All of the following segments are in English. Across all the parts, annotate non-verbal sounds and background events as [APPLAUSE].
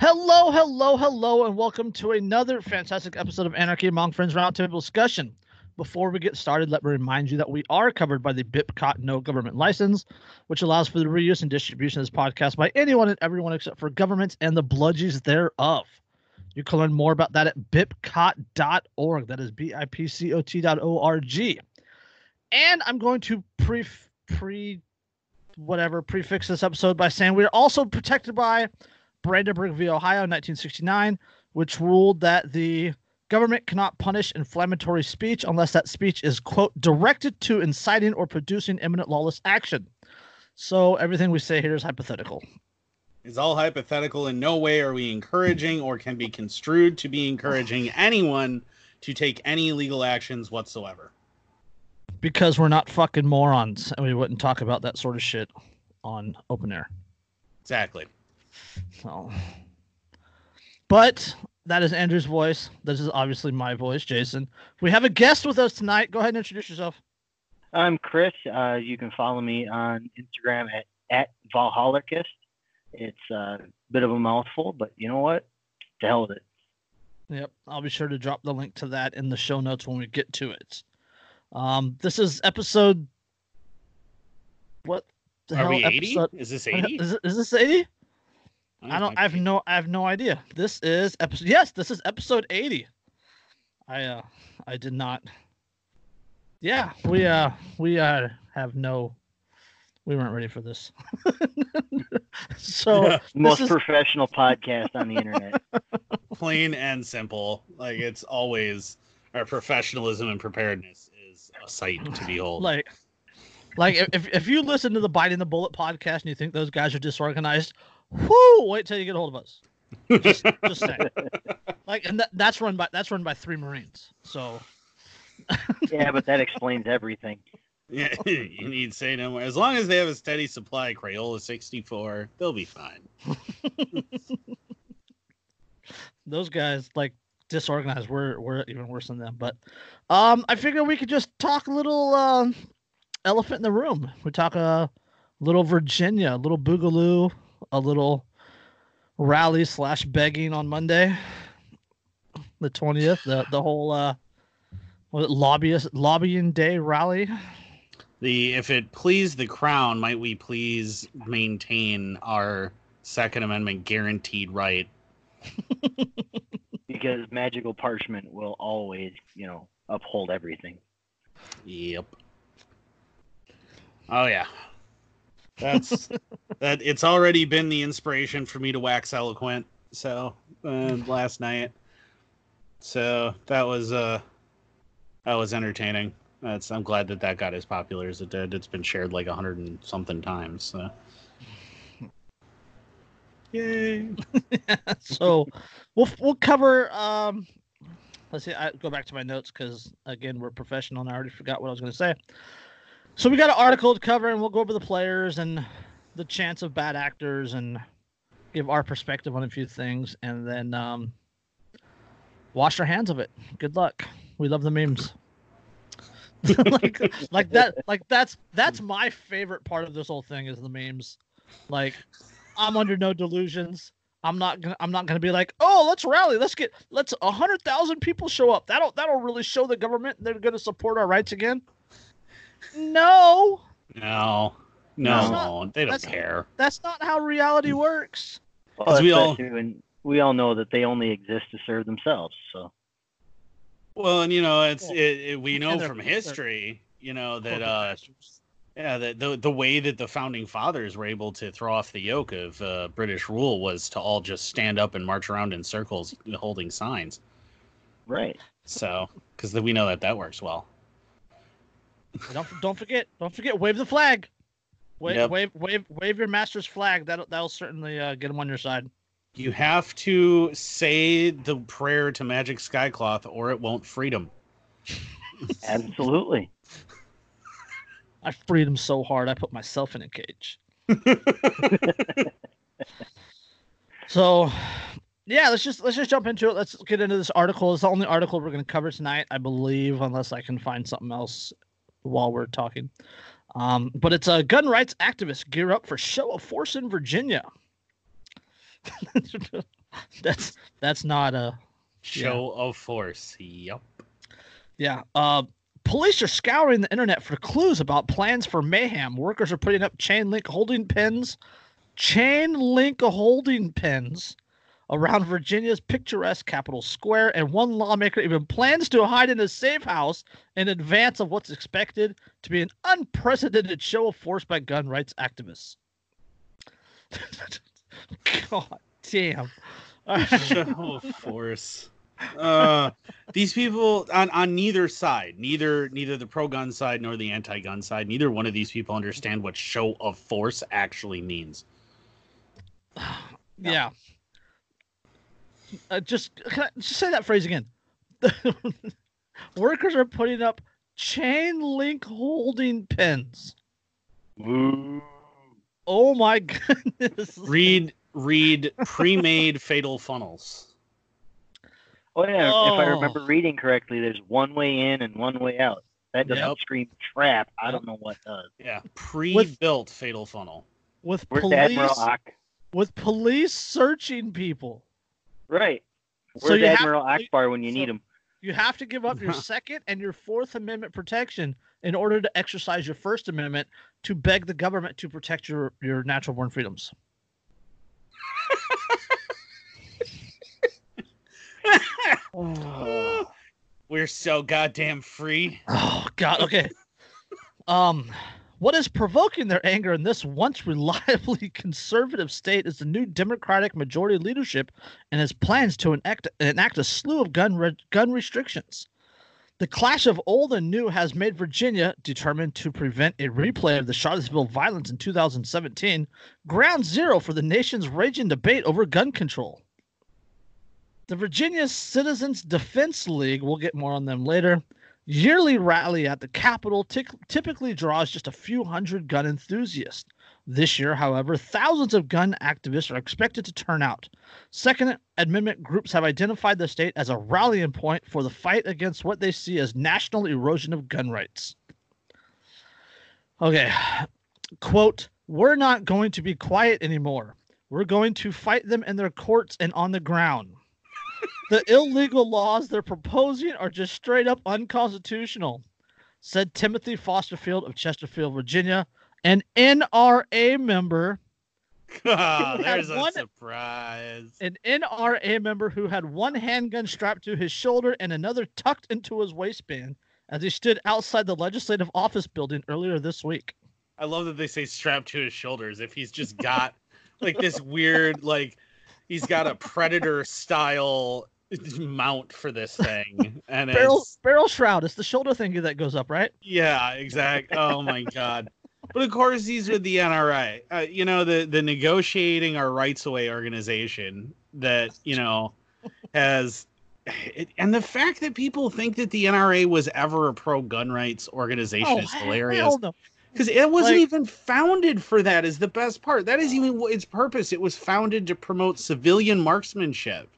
Hello, hello, hello, and welcome to another fantastic episode of Anarchy Among Friends Roundtable Discussion. Before we get started, let me remind you that we are covered by the BIPCOT no government license, which allows for the reuse and distribution of this podcast by anyone and everyone except for governments and the bludgies thereof. You can learn more about that at bipcot.org. That is B I P C O T dot O R G. And I'm going to pre pre whatever prefix this episode by saying we're also protected by Brandenburg v. Ohio, 1969, which ruled that the government cannot punish inflammatory speech unless that speech is quote directed to inciting or producing imminent lawless action. So everything we say here is hypothetical. It's all hypothetical. In no way are we encouraging or can be construed to be encouraging [SIGHS] anyone to take any legal actions whatsoever. Because we're not fucking morons and we wouldn't talk about that sort of shit on open air. Exactly. So, but that is Andrew's voice. This is obviously my voice, Jason. We have a guest with us tonight. Go ahead and introduce yourself. I'm Chris. Uh, you can follow me on Instagram at, at Valhallarchist. It's a bit of a mouthful, but you know what? To hell with it. Yep, I'll be sure to drop the link to that in the show notes when we get to it. Um, this is episode. What the Are hell? we eighty? Is this [LAUGHS] eighty? Is, is this eighty? I don't. I have no. I have no idea. This is episode. Yes, this is episode eighty. I uh, I did not. Yeah, we uh, we uh, have no. We weren't ready for this. [LAUGHS] so [LAUGHS] most is... professional podcast on the internet. [LAUGHS] Plain and simple. Like it's always our professionalism and preparedness is a sight to behold. Like like if, if you listen to the Biting the Bullet podcast and you think those guys are disorganized, whoo, wait till you get a hold of us. Just, just say. [LAUGHS] Like, and that, that's run by that's run by three Marines. So. [LAUGHS] yeah, but that explains everything. Yeah, [LAUGHS] you need say no more. As long as they have a steady supply, Crayola sixty four, they'll be fine. Those guys like disorganized. We're we're even worse than them. But um, I figure we could just talk a little uh, elephant in the room. We talk a little Virginia, a little Boogaloo, a little rally slash begging on Monday, the twentieth. The the whole uh, was it lobbyist lobbying day rally. The if it please the crown, might we please maintain our Second Amendment guaranteed right? [LAUGHS] because magical parchment will always, you know, uphold everything. Yep. Oh yeah, that's [LAUGHS] that. It's already been the inspiration for me to wax eloquent. So uh, last night, so that was uh that was entertaining. That's I'm glad that that got as popular as it did. It's been shared like a hundred and something times. So. Yay! [LAUGHS] so we'll we'll cover. Um, let's see. I go back to my notes because again we're professional and I already forgot what I was going to say. So we got an article to cover, and we'll go over the players and the chance of bad actors, and give our perspective on a few things, and then um, wash our hands of it. Good luck. We love the memes. [LAUGHS] like, like that. Like that's that's my favorite part of this whole thing is the memes. Like, I'm under no delusions. I'm not gonna I'm not gonna be like, oh, let's rally, let's get let's a hundred thousand people show up. That'll that'll really show the government they're gonna support our rights again. No. No. No, not, they don't care. That's not how reality works. Well, we all when we all know that they only exist to serve themselves. So. Well, and you know, it's it, it, we know from history, you know that uh, yeah, that the the way that the founding fathers were able to throw off the yoke of uh, British rule was to all just stand up and march around in circles holding signs. Right. So, because we know that that works well. Don't don't forget, don't forget, wave the flag. Wave yep. wave wave wave your master's flag. That'll that'll certainly uh, get them on your side. You have to say the prayer to Magic Skycloth, or it won't freedom. [LAUGHS] Absolutely. I freed him so hard, I put myself in a cage. [LAUGHS] so, yeah, let's just let's just jump into it. Let's get into this article. It's the only article we're going to cover tonight, I believe, unless I can find something else while we're talking. Um, but it's a gun rights activist gear up for show of force in Virginia. [LAUGHS] That's that's not a Show of force. Yep. yeah. Uh, police are scouring the internet for clues about plans for mayhem. Workers are putting up chain link holding pins, chain link holding pins around Virginia's picturesque Capitol Square, and one lawmaker even plans to hide in a safe house in advance of what's expected to be an unprecedented show of force by gun rights activists. [LAUGHS] God damn. Show of force. Uh, these people on on neither side, neither neither the pro gun side nor the anti gun side, neither one of these people understand what show of force actually means. [SIGHS] Yeah. Uh, just can I just say that phrase again. [LAUGHS] Workers are putting up chain link holding pins. Woo. Oh my [LAUGHS] goodness. Read read pre-made [LAUGHS] fatal funnels. Oh yeah, if I Oh. remember reading correctly, there's one way in and one way out. That doesn't Yep. scream trap. I don't know what does. Yeah, pre-built fatal funnel. With Where's police with police searching people. Right. So Where's you Admiral to- Ackbar when you so- need him? You have to give up your [LAUGHS] second and your fourth amendment protection in order to exercise your first amendment to beg the government to protect your, your natural born freedoms. [LAUGHS] We're so goddamn free. Oh God. Okay. um, what is provoking their anger in this once [LAUGHS] reliably conservative state is the new Democratic majority leadership and its plans to enact enact a slew of gun re- gun restrictions. The clash of old and new has made Virginia, determined to prevent a replay of the Charlottesville violence in 2017, ground zero for the nation's raging debate over gun control. The Virginia Citizens Defense League, we'll get more on them later, yearly rally at the Capitol tic- typically draws just a few hundred gun enthusiasts. This year, however, thousands of gun activists are expected to turn out. Second Amendment groups have identified the state as a rallying point for the fight against what they see as national erosion of gun rights. Okay, quote, We're not going to be quiet anymore. We're going to fight them in their courts and on the ground. [LAUGHS] the illegal laws they're proposing are just straight up unconstitutional, said Timothy Fosterfield of Chesterfield, Virginia, an NRA member, [LAUGHS] ah, had there's a surprise. an NRA member who had one handgun strapped to his shoulder and another tucked into his waistband as he stood outside the legislative office building earlier this week. I love that they say strapped to his shoulders. If he's just got like this weird, like he's got a predator style mount for this thing, and Barrel it's barrel shroud. It's the shoulder thingy that goes up, right? yeah, exact. Oh my god. But of course, he's with the NRA. Uh, you know, the the negotiating our rights away organization that you know has. It, and the fact that people think that the NRA was ever a pro gun rights organization is hilarious. Oh, no. Because it wasn't Like- even founded for that. Is the best part. That is even its purpose. It was founded to promote civilian marksmanship.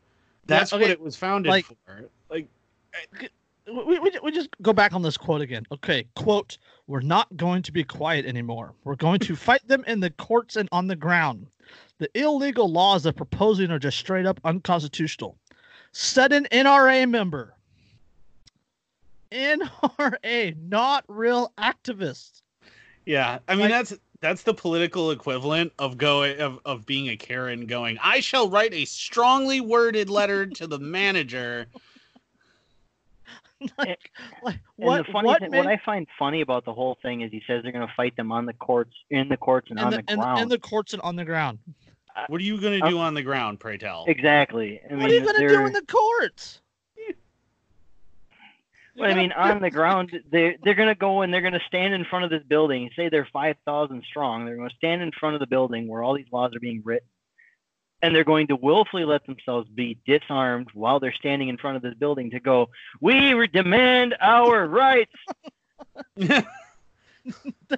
That's what okay, it was founded like- for. Like, uh, we, we, we just go back on this quote again. Okay, quote, we're not going to be quiet anymore. We're going to fight them in the courts and on the ground. The illegal laws they're proposing are just straight up unconstitutional. Said an NRA member. NRA, not real activists. Yeah, I mean Like- that's that's the political equivalent of going of, of being a Karen going. I shall write a strongly worded letter [LAUGHS] to the manager. like, [LAUGHS] like And what? the funny what thing, made, what I find funny about the whole thing is he says they're going to fight them on the courts, in the courts, and in on the, the, ground. in the courts and on the ground? What are you going to Uh, do on the ground? Pray tell. exactly. I mean, what are you gonna do in the courts? Well, I mean, on the ground, they're they're gonna go and they're gonna stand in front of this building. Say they're five thousand strong. They're gonna stand in front of the building where all these laws are being written, and they're going to willfully let themselves be disarmed while they're standing in front of this building to go. We re- demand our rights. [LAUGHS]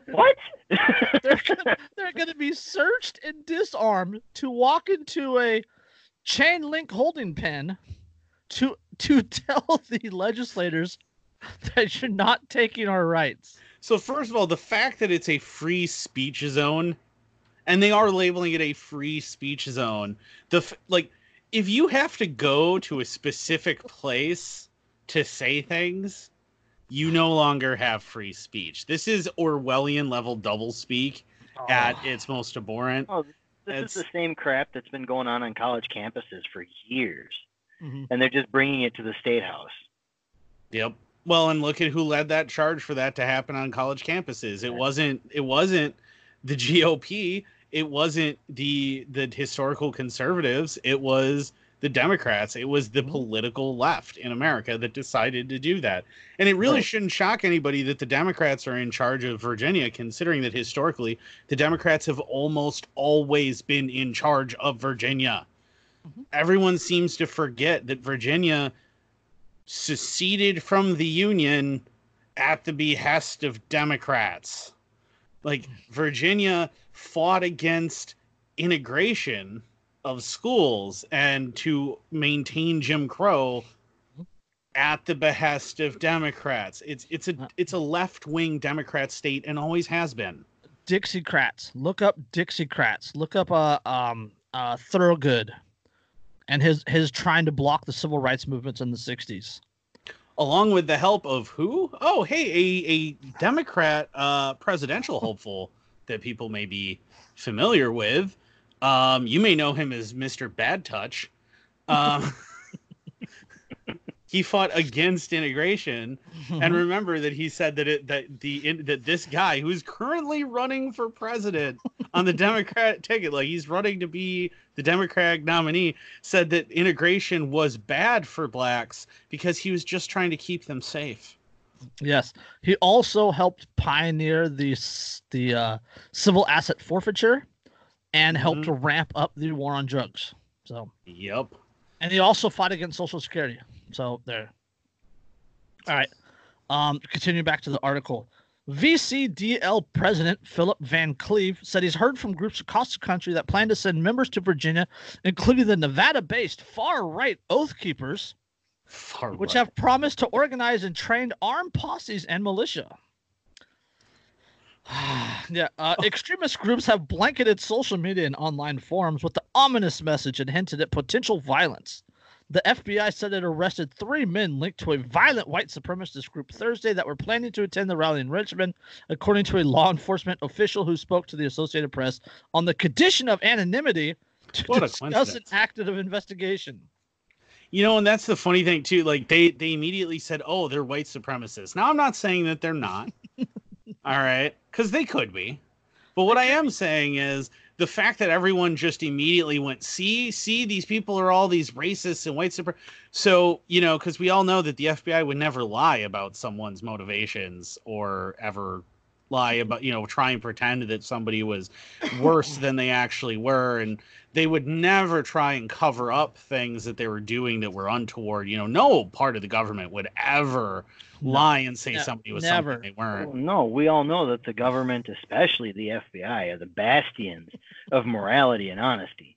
what? they're gonna, they're going to be searched and disarmed to walk into a chain link holding pen to to [LAUGHS] tell the legislators that you're not taking our rights. So first of all, the fact that it's a free speech zone, and they are labeling it a free speech zone, the f- like if you have to go to a specific place to say things, you no longer have free speech. This is Orwellian level double speak at Oh. its most abhorrent. Oh, this It's- is the same crap that's been going on on college campuses for years, Mhm. and they're just bringing it to the state house. Yep. Well, and look at who led that charge for that to happen on college campuses. It wasn't it wasn't the GOP, it wasn't the the historical conservatives, it was the Democrats. It was the Mhm. political left in America that decided to do that. And it really Right. shouldn't shock anybody that the Democrats are in charge of Virginia considering that historically the Democrats have almost always been in charge of Virginia. Mhm. Everyone seems to forget that Virginia seceded from the Union at the behest of Democrats. Like Virginia fought against integration of schools and to maintain Jim Crow at the behest of Democrats. It's it's a it's a left-wing Democrat state and always has been. Dixiecrats. Look up Dixiecrats. Look up uh um uh Thurgood and his his trying to block the civil rights movements in the 60s. along with the help of who? Oh, hey, a, a Democrat uh, presidential [LAUGHS] hopeful that people may be familiar with. Um, you may know him as Mr. Bad Touch. Um, [LAUGHS] he fought against integration, and remember that he said that it that the in, that this guy who's currently running for president on the [LAUGHS] Democrat ticket, like he's running to be the Democratic nominee, said that integration was bad for blacks because he was just trying to keep them safe. Yes, he also helped pioneer the the uh, civil asset forfeiture, and helped Mhm. to ramp up the war on drugs. So, Yep. and he also fought against Social Security. So there. All right. Um, continue back to the article. VCDL President Philip Van Cleave said he's heard from groups across the country that plan to send members to Virginia, including the Nevada-based far-right Oath Keepers, Far which right. have promised to organize and train armed posses and militia. [SIGHS] yeah, uh, extremist groups have blanketed social media and online forums with the ominous message and hinted at potential violence. The FBI said it arrested three men linked to a violent white supremacist group Thursday that were planning to attend the rally in Richmond, according to a law enforcement official who spoke to the Associated Press on the condition of anonymity to What discuss an active investigation. You know, and that's the funny thing too. Like they they immediately said, "Oh, they're white supremacists." Now I'm not saying that they're not. [LAUGHS] All right, because they could be. But what I am saying is the fact that everyone just immediately went, "See, see, these people are all these racists and white super." So you know, because we all know that the FBI would never lie about someone's motivations or ever lie about you know try and pretend that somebody was worse than they actually were and they would never try and cover up things that they were doing that were untoward. You know, no part of the government would ever No. lie and say No, somebody was never. something they weren't. Well, no, we all know that the government, especially the FBI, are the bastions of morality and honesty.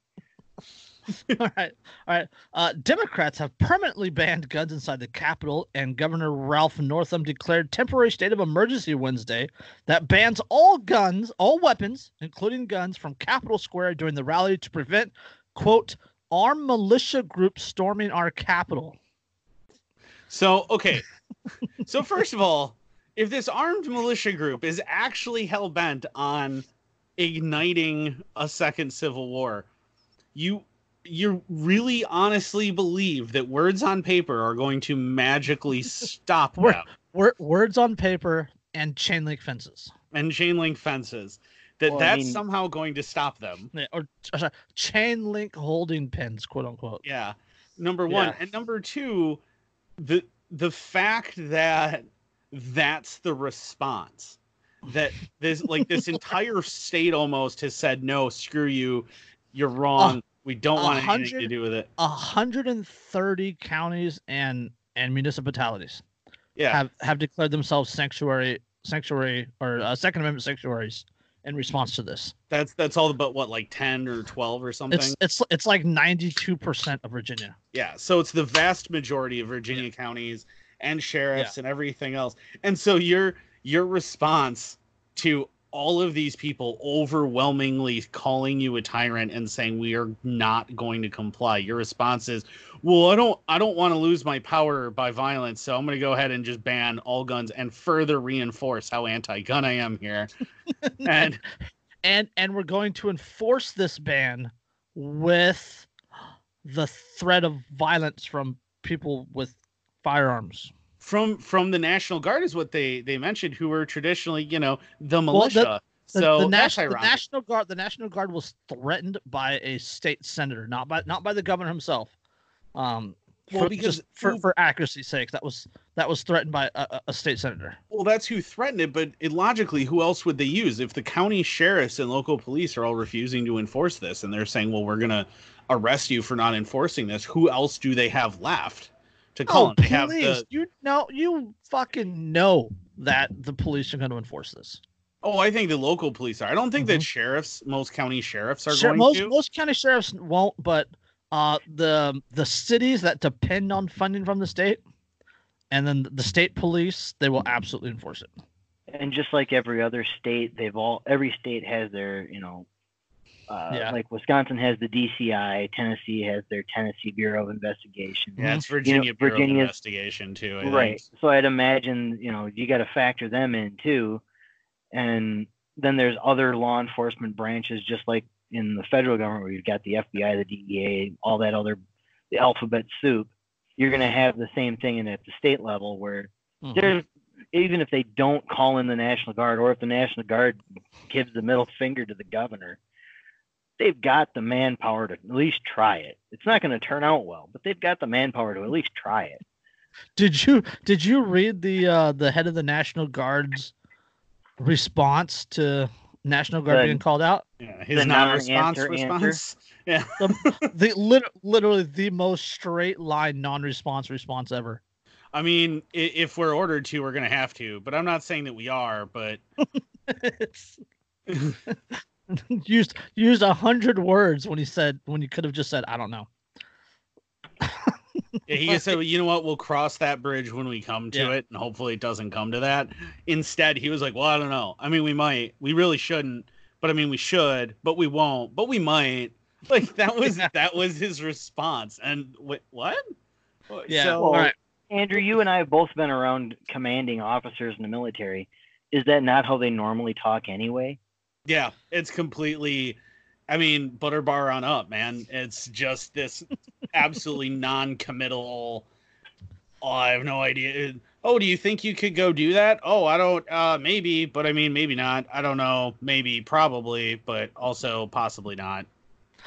[LAUGHS] all right, all right. Uh, Democrats have permanently banned guns inside the Capitol, and Governor Ralph Northam declared temporary state of emergency Wednesday that bans all guns, all weapons, including guns, from Capitol Square during the rally to prevent, quote, armed militia groups storming our Capitol. So, okay. [LAUGHS] so first of all, if this armed militia group is actually hell bent on igniting a second civil war, you you really honestly believe that words on paper are going to magically [LAUGHS] stop Word- them Wor- words on paper and chain link fences, and chain link fences that Well, I that's mean- somehow going to stop them Yeah, or uh, chain link holding pins, quote unquote. Yeah. Number one. Yeah. And number two, the the fact that that's the response. That this like this [LAUGHS] entire state almost has said, no, screw you, you're wrong. We don't want anything to do with it. 130 counties and and municipalities. Yeah. have have declared themselves sanctuary sanctuary or uh, Second Amendment sanctuaries in response to this. that's that's all but what, like ten or twelve or something? It's it's it's like ninety two percent of Virginia. Yeah, so it's the vast majority of Virginia counties and sheriffs and everything else. And so your your response to all of these people overwhelmingly calling you a tyrant and saying we are not going to comply. Your response is well i don't i don't want to lose my power by violence so i'm going to go ahead and just ban all guns and further reinforce how anti-gun i am here. [LAUGHS] And and and we're going to enforce this ban with the threat of violence from people with firearms from from the National Guard is what they they mentioned, who were traditionally, you know, the militia. Well, the, so the, the, National, the National Guard, the National Guard was threatened by a state senator, not by not by the governor himself. Um, well, for, because for, for accuracy's sake, that was that was threatened by a, a, state senator. Well, that's who threatened it, but it, logically, who else would they use if the county sheriffs and local police are all refusing to enforce this, and they're saying, "Well, we're gonna arrest you for not enforcing this." Who else do they have left? To call. Oh, they have the... you know, you fucking know that the police are going to enforce this. Oh, I think the local police are. I don't think mm-hmm. that sheriffs, most county sheriffs, are going most, to. Most county sheriffs won't, but uh, the the cities that depend on funding from the state, and then the state police, they will absolutely enforce it. And just like every other state, they've all every state has their you know uh, yeah. Like Wisconsin has the DCI, Tennessee has their Tennessee Bureau of Investigation. Yeah, it's Virginia you know, Bureau of Investigation too. I right. Think. So I'd imagine you know you got to factor them in too, and then there's other law enforcement branches just like in the federal government where you've got the FBI, the DEA, all that other the alphabet soup. You're going to have the same thing in at the state level where mm-hmm. there's even if they don't call in the National Guard or if the National Guard gives the middle finger to the governor they've got the manpower to at least try it. It's not going to turn out well, but they've got the manpower to at least try it. Did you did you read the uh, the head of the National Guard's response to National Guard the, being called out? Yeah, his non-response response. Answer. [LAUGHS] Yeah, the, the lit, literally the most straight line non-response response ever. I mean, if we're ordered to, we're gonna have to. But I'm not saying that we are. But [LAUGHS] [LAUGHS] [LAUGHS] used used a hundred words when he said when you could have just said I don't know. yeah, he [LAUGHS] said, well, "You know what? We'll cross that bridge when we come to yeah. it, and hopefully it doesn't come to that." Instead, he was like, "Well, I don't know. I mean, we might. We really shouldn't, but I mean, we should, but we won't, but we might." [LAUGHS] Like that was yeah. that was his response. And what? What? Yeah. So, all right. Andrew, you and I have both been around commanding officers in the military. Is that not how they normally talk anyway? Yeah, it's completely. I mean, butter bar on up, man. It's just this absolutely [LAUGHS] non-committal. Oh, I have no idea. Oh, do you think you could go do that? Oh, I don't. Uh, maybe, but I mean, maybe not. I don't know. Maybe, probably, but also possibly not.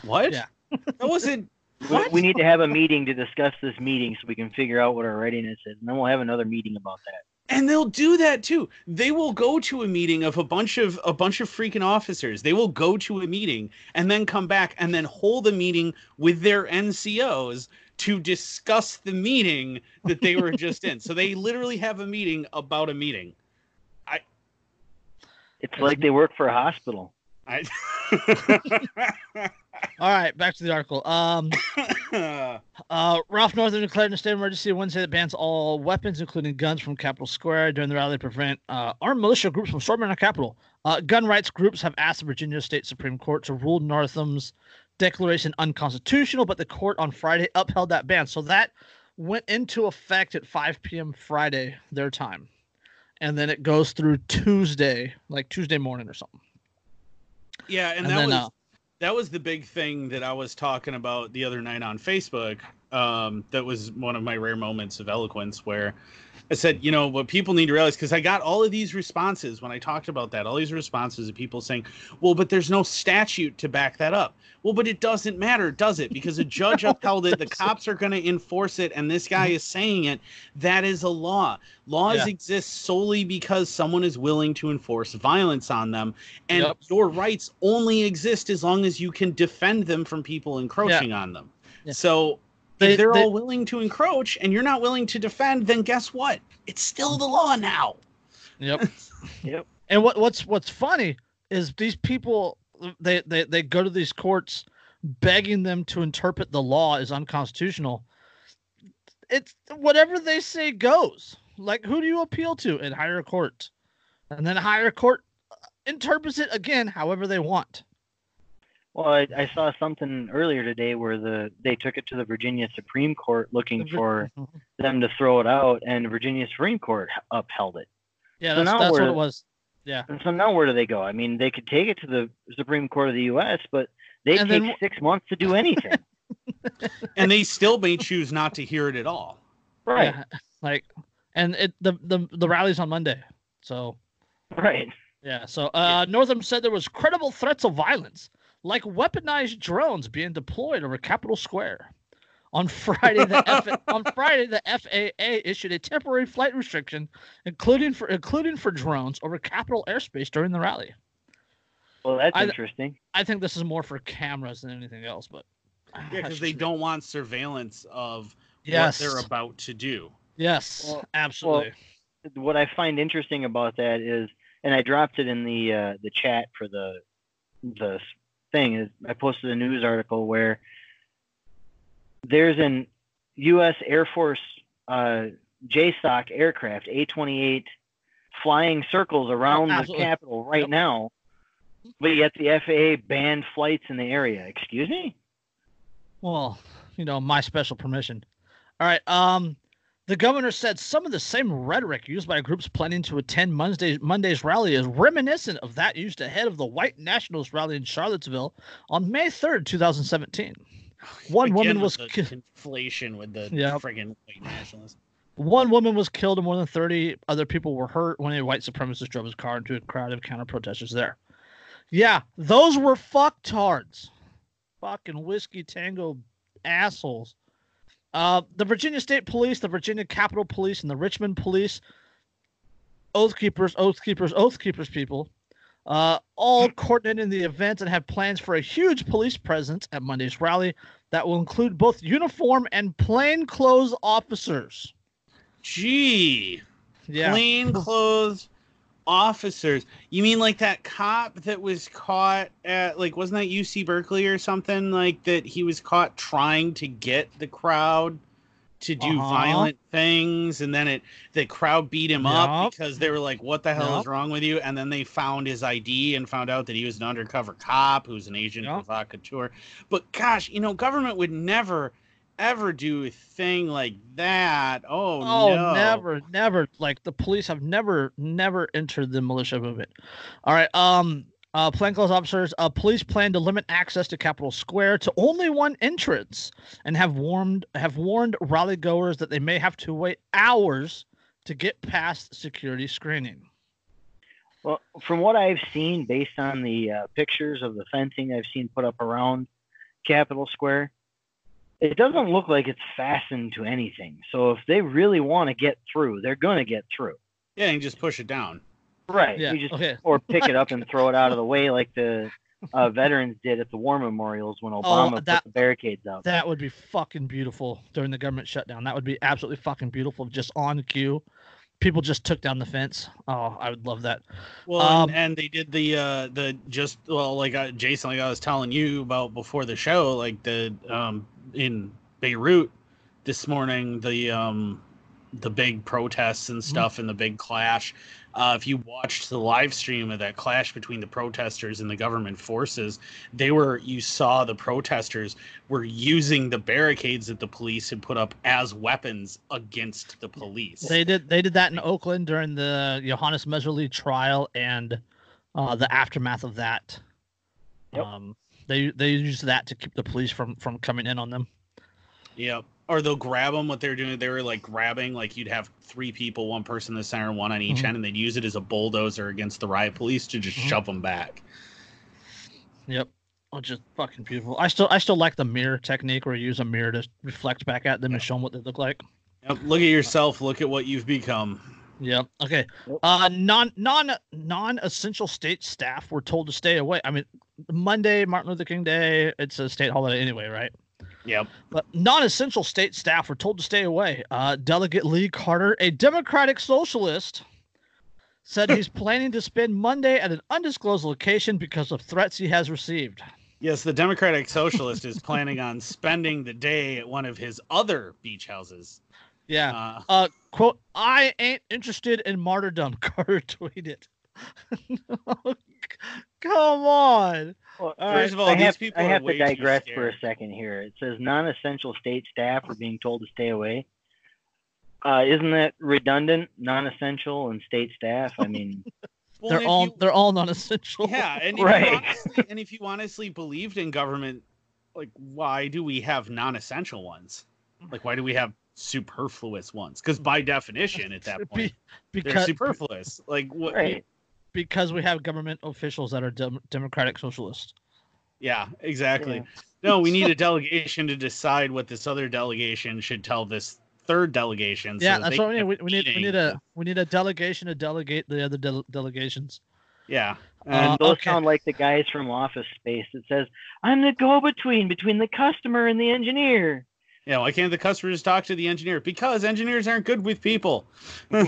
What? Yeah. that wasn't. [LAUGHS] We, we, need to have a meeting to discuss this meeting so we can figure out what our readiness is, and then we'll have another meeting about that and they'll do that too. They will go to a meeting of a bunch of a bunch of freaking officers. They will go to a meeting and then come back and then hold a meeting with their ncos to discuss the meeting that they were just in. So they literally have a meeting about a meeting. I it's like they work for a hospital. I... [LAUGHS] All right, back to the article. Um, [COUGHS] uh, Ralph Northam declared a state of emergency Wednesday that bans all weapons, including guns, from Capitol Square during the rally to prevent uh, armed militia groups from storming our Capitol. Uh, gun rights groups have asked the Virginia State Supreme Court to rule Northam's declaration unconstitutional, but the court on Friday upheld that ban. So that went into effect at 5 p.m. Friday, their time. And then it goes through Tuesday, like Tuesday morning or something. Yeah, and, and that then, was uh, that was the big thing that I was talking about the other night on Facebook. Um, that was one of my rare moments of eloquence where I said, you know, what people need to realize, because I got all of these responses when I talked about that, all these responses of people saying, well, but there's no statute to back that up. Well, but it doesn't matter, does it? Because a judge upheld it, the [LAUGHS] cops are going to enforce it, and this guy mm-hmm. is saying it. That is a law. Laws yeah. exist solely because someone is willing to enforce violence on them, and yep. your rights only exist as long as you can defend them from people encroaching yeah. on them. Yeah. So they, if they're they, all willing to encroach and you're not willing to defend, then guess what? It's still the law now. Yep. [LAUGHS] yep. And what what's what's funny is these people they, they they go to these courts begging them to interpret the law as unconstitutional. It's whatever they say goes. Like who do you appeal to in higher court? And then higher court interprets it again however they want. Well, I, I saw something earlier today where the they took it to the Virginia Supreme Court looking for [LAUGHS] them to throw it out, and Virginia Supreme Court upheld it. Yeah, So that's, now that's what it was. Yeah. And so now where do they go? I mean, they could take it to the Supreme Court of the U.S., but they And take then- six months to do [LAUGHS] anything. and they still may choose not to hear it at all. right, Yeah, Like, and it the the the rally's on Monday, so right. yeah. So uh, Northam said there was credible threats of violence, like weaponized drones being deployed over Capitol Square. On Friday, the F- [LAUGHS] on Friday the FAA issued a temporary flight restriction, including for including for drones over Capitol airspace during the rally. Well, that's I- interesting. I think this is more for cameras than anything else, but Yeah, because they don't want surveillance of Yes, what they're about to do. yes, Well- absolutely. What I find interesting about that is, and I dropped it in the uh, the chat for the the thing is, I posted a news article where there's an U.S. Air Force uh, JSOC aircraft A-28 flying circles around the. Capitol right Yep. now, but yet the FAA banned flights in the area. Excuse me? Well, you know, my special permission. All right. Um, the governor said some of the same rhetoric used by groups planning to attend Monday's Monday's rally is reminiscent of that used ahead of the white nationalist rally in Charlottesville on May third, two thousand seventeen. [SIGHS] One Again woman was ki- conflation with the Yep. friggin' white nationalists. one woman was killed and more than thirty other people were hurt when a white supremacist drove his car into a crowd of counter protesters there. Yeah, those were fucktards. Fucking whiskey tango assholes. Uh, the Virginia State Police, the Virginia Capitol Police, and the Richmond Police, Oath Keepers, Oath Keepers, Oath Keepers people, uh, all coordinating the event and have plans for a huge police presence at Monday's rally that will include both uniform and plainclothes officers. Gee, Yeah. plain clothes officers. You mean like that cop that was caught at like wasn't that UC Berkeley or something like that he was caught trying to get the crowd to do Uh-huh. violent things and then it the crowd beat him up because they were like what the hell Yup. is wrong with you and then they found his ID and found out that he was an undercover cop who's an agent Yup. provocateur but gosh you know government would never ever do a thing like that oh, Oh, no never, never. Like the police have never, never entered the militia movement. All right. Um. Uh, plainclothes officers. Uh, police plan to limit access to Capitol Square to only one entrance, and have warned have warned rally goers that they may have to wait hours to get past security screening. Well, from what I've seen, based on the uh, pictures of the fencing I've seen put up around Capitol Square, it doesn't look like it's fastened to anything. So if they really want to get through, they're going to get through. Yeah, and just push it down. Right. Yeah. You just Okay. [LAUGHS] or pick it up and throw it out of the [LAUGHS] way like the uh, veterans did at the war memorials when Obama Oh, that- put the barricades out. That would be fucking beautiful during the government shutdown. That would be absolutely fucking beautiful. Just on cue, people just took down the fence. Oh, I would love that. Well, Um, and, and they did the uh the just well like uh, Jason like I was telling you about before the show like the um in Beirut this morning the um the big protests and stuff and the big clash. Uh, if you watched the live stream of that clash between the protesters and the government forces, they were you saw the protesters were using the barricades that the police had put up as weapons against the police. They did they did that in Oakland during the Johannes Mehserle trial and uh, the aftermath of that. Yep. Um, they they used that to keep the police from from coming in on them. Yep. Or they'll grab them. What they're doing, they were like grabbing, like you'd have three people, one person in the center, one on each Mhm. end, and they'd use it as a bulldozer against the riot police to just Mhm. shove them back. Yep. Which is fucking beautiful. I still I still like the mirror technique where you use a mirror to reflect back at them and show them what they look like. Yep. Look at yourself. Look at what you've become. Yep. Okay. Uh, non non non essential state staff were told to stay away. I mean, Monday, Martin Luther King Day, it's a state holiday anyway, right? Yep. But non-essential state staff were told to stay away. Uh, Delegate Lee Carter, a Democratic socialist, said he's [LAUGHS] planning to spend Monday at an undisclosed location because of threats he has received. Yes, the Democratic [LAUGHS] Socialist is planning on spending the day at one of his other beach houses. Yeah. Uh, Uh, quote, I ain't interested in martyrdom, [LAUGHS] Carter tweeted. [LAUGHS] Come on. Well, All First of all, I these have, people I are have way to digress for a second here. It says non-essential state staff are being told to stay away. Uh, isn't that redundant? Non-essential and state staff. I mean, [LAUGHS] Well, they're all you- they're all non-essential. yeah, and if Right. honestly, and if you honestly believed in government, like why do we have non-essential ones? Like why do we have superfluous ones? Because by definition, at that [LAUGHS] point, Be- they're superfluous. Like what? right? because we have government officials that are dem- democratic socialists. Yeah, exactly. Yeah. No, we need a [LAUGHS] delegation to decide what this other delegation should tell this third delegation. so yeah, that that's what we need. We, we need we need a we need a delegation to delegate the other dele- delegations. Yeah, Uh, and Those okay. sound like the guys from Office Space that says, "I'm the go-between between the customer and the engineer." Yeah. Why can't the customers talk to the engineer? Because engineers aren't good with people. [LAUGHS]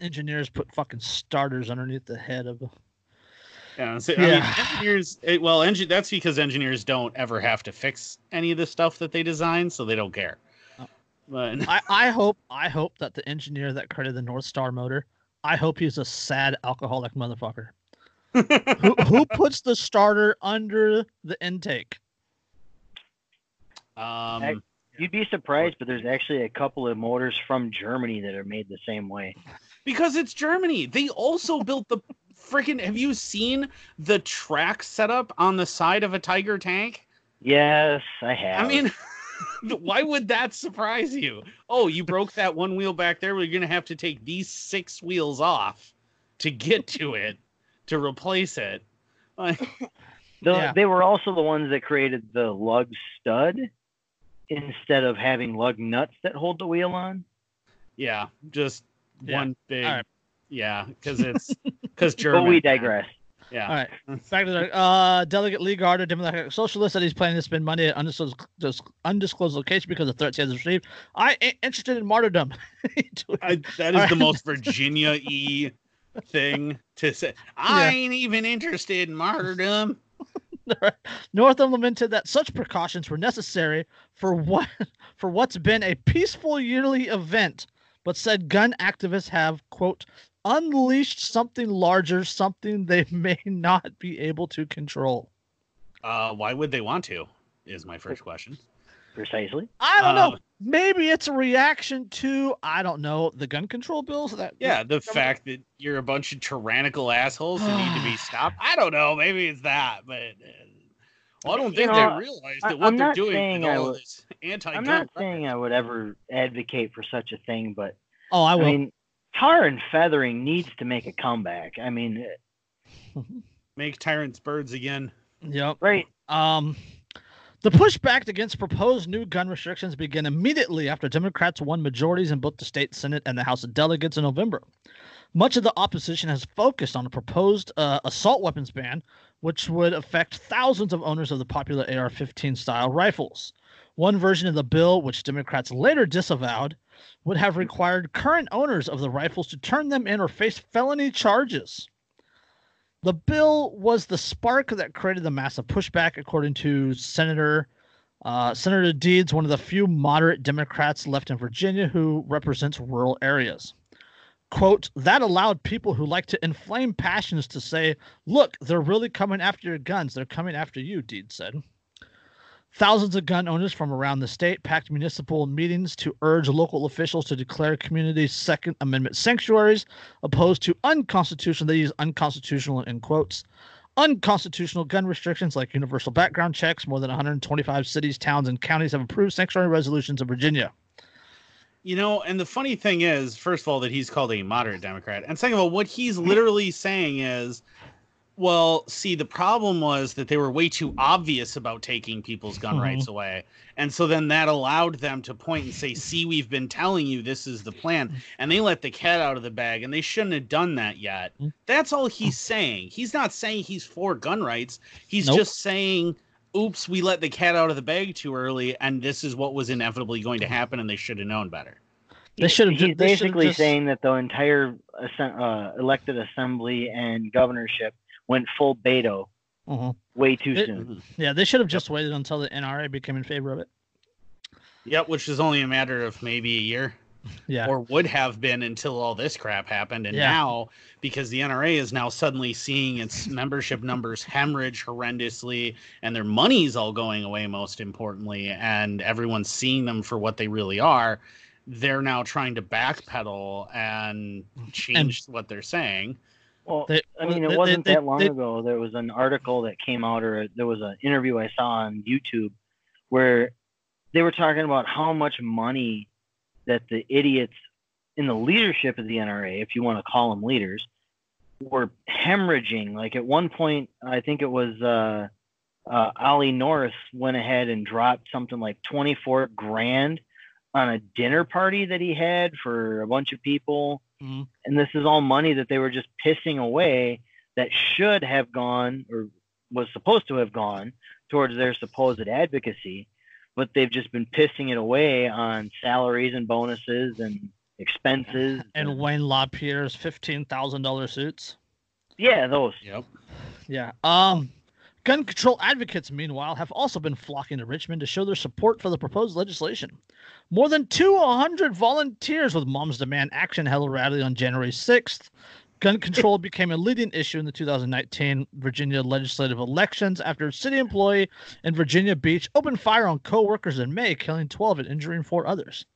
Engineers put fucking starters underneath the head of. the- Yeah, so, I mean, engineers. eh, Well, engi- that's because engineers don't ever have to fix any of the stuff that they design, so they don't care. Oh. But I, I hope I hope that the engineer that created the North Star motor, I hope he's a sad alcoholic motherfucker. [LAUGHS] who who puts the starter under the intake? Um, You'd be surprised, but there's actually a couple of motors from Germany that are made the same way. because it's Germany, they also built the freaking. Have you seen the track setup on the side of a Tiger tank? Yes, I have. I mean, [LAUGHS] why would that surprise you? Oh, you broke that one wheel back there. We're gonna have to take these six wheels off to get to it to replace it. [LAUGHS] Like, The- Yeah. They were also the ones that created the lug stud instead of having lug nuts that hold the wheel on. yeah, just Yeah. one big. All right. Yeah, because it's [LAUGHS] because German. But we digress. Yeah. All right, back to the uh, Delegate Lee Gardner, Democratic Socialist, said he's planning to spend money at undisclosed, dis- undisclosed location because of threats he has received. I ain't interested in martyrdom. [LAUGHS] I, that is All the right. most Virginia y thing to say. I Yeah. ain't even interested in martyrdom. [LAUGHS] Northam lamented that such precautions were necessary for what [LAUGHS] for what's been a peaceful yearly event, but said gun activists have quote unleashed something larger, something they [LAUGHS] may not be able to control. Uh, why would they want to? Is my first question. Precisely. I don't know. Uh, Maybe it's a reaction to I don't know the gun control bills that Yeah, the fact that you're a bunch of tyrannical assholes who need to be [SIGHS] stopped. I don't know. Maybe it's that, but uh, well, I don't You think know, they realize I- that what I'm they're doing saying with I all would- this anti-gun. I'm not saying I would ever advocate for such a thing, but Oh, I I, mean, tar and feathering needs to make a comeback. I mean, make tyrants birds again. yep. right? Um, the pushback against proposed new gun restrictions began immediately after Democrats won majorities in both the state Senate and the House of Delegates in November. Much of the opposition has focused on a proposed uh, assault weapons ban, which would affect thousands of owners of the popular AR 15 style rifles. One version of the bill, which Democrats later disavowed, would have required current owners of the rifles to turn them in or face felony charges. The bill was the spark that created the massive pushback, according to Senator uh, Senator Deeds, one of the few moderate Democrats left in Virginia who represents rural areas. Quote, that allowed people who like to inflame passions to say, look, they're really coming after your guns. They're coming after you, Deeds said. Thousands of gun owners from around the state packed municipal meetings to urge local officials to declare communities Second Amendment sanctuaries opposed to unconstitutional, they use unconstitutional in quotes, unconstitutional gun restrictions like universal background checks. More than 125 cities, towns, and counties have approved sanctuary resolutions in Virginia. You know, and the funny thing is, first of all, that he's called a moderate Democrat, and second of all, what he's literally saying is, well, see, the problem was that they were way too obvious about taking people's gun Mhm. rights away, and so then that allowed them to point and say, "See, we've been telling you this is the plan," and they let the cat out of the bag, and they shouldn't have done that yet. Mhm. That's all he's saying. He's not saying he's for gun rights. He's Nope. just saying. Oops, we let the cat out of the bag too early, and this is what was inevitably going to happen, and they should have known better. They should have He's they basically just- saying that the entire uh, elected assembly and governorship went full Beto Mhm. way too It- soon. Yeah, they should have just waited until the NRA became in favor of it. Yep, which is only a matter of maybe a year. Yeah. or would have been until all this crap happened. And Yeah. now, because the NRA is now suddenly seeing its [LAUGHS] membership numbers hemorrhage horrendously and their money's all going away, most importantly, and everyone's seeing them for what they really are, they're now trying to backpedal and change what they're saying. Well, They- I mean, it they- wasn't they- that long ago. There was an article that came out, or there was an interview I saw on YouTube where they were talking about how much money that the idiots in the leadership of the NRA, if you want to call them leaders, were hemorrhaging. Like at one point, I think it was uh, uh, Ollie North went ahead and dropped something like 24 grand on a dinner party that he had for a bunch of people Mhm. and this is all money that they were just pissing away that should have gone or was supposed to have gone towards their supposed advocacy but they've just been pissing it away on salaries and bonuses and expenses And Wayne LaPierre's fifteen thousand dollar suits. yeah those Yep. Yeah. Um, gun control advocates, meanwhile, have also been flocking to Richmond to show their support for the proposed legislation. More than 200 volunteers with Moms Demand Action held a rally on January 6th. Gun control [LAUGHS] became a leading issue in the 2019 Virginia legislative elections after a city employee in Virginia Beach opened fire on co-workers in May, killing 12 and injuring four others.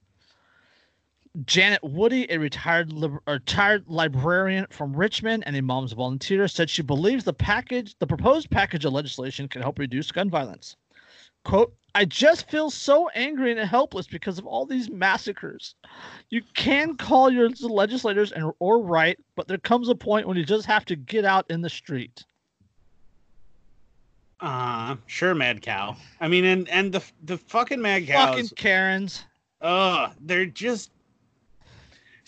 Janet Woody, a retired a retired librarian from Richmond and a mom's volunteer, said she believes the package, the proposed package of legislation, can help reduce gun violence. "Quote: I just feel so angry and helpless because of all these massacres. You can call your legislators and or write, but there comes a point when you just have to get out in the street." Uh, sure, Mad Cow. I mean, and and the the fucking Mad Cows. Fucking Karens. Uh, they're just.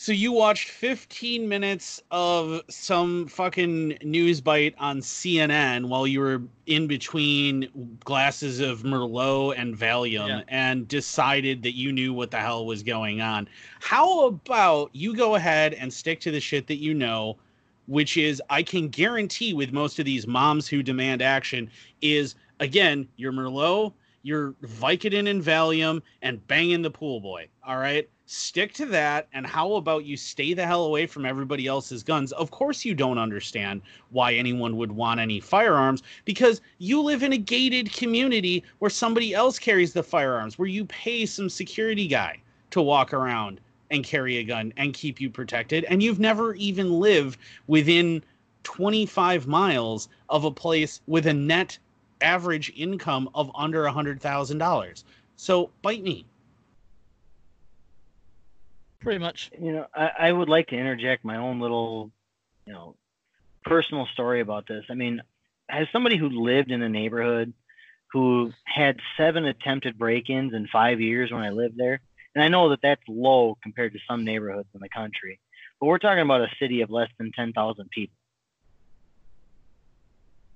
So you watched 15 minutes of some fucking news bite on CNN while you were in between glasses of Merlot and Valium Yeah. and decided that you knew what the hell was going on. How about you go ahead and stick to the shit that you know, which is I can guarantee with most of these moms who demand action is again, your Merlot, your Vicodin and Valium, and banging the pool boy. All right. Stick to that. And how about you stay the hell away from everybody else's guns? Of course, you don't understand why anyone would want any firearms because you live in a gated community where somebody else carries the firearms, where you pay some security guy to walk around and carry a gun and keep you protected. And you've never even lived within 25 miles of a place with a net average income of under a hundred thousand dollars. So bite me. Pretty much. you know I, I would like to interject my own little you know personal story about this. I mean as somebody who lived in a neighborhood who had seven attempted break-ins in five years when i lived there and i know that that's low compared to some neighborhoods in the country but we're talking about a city of less than 10,000 people.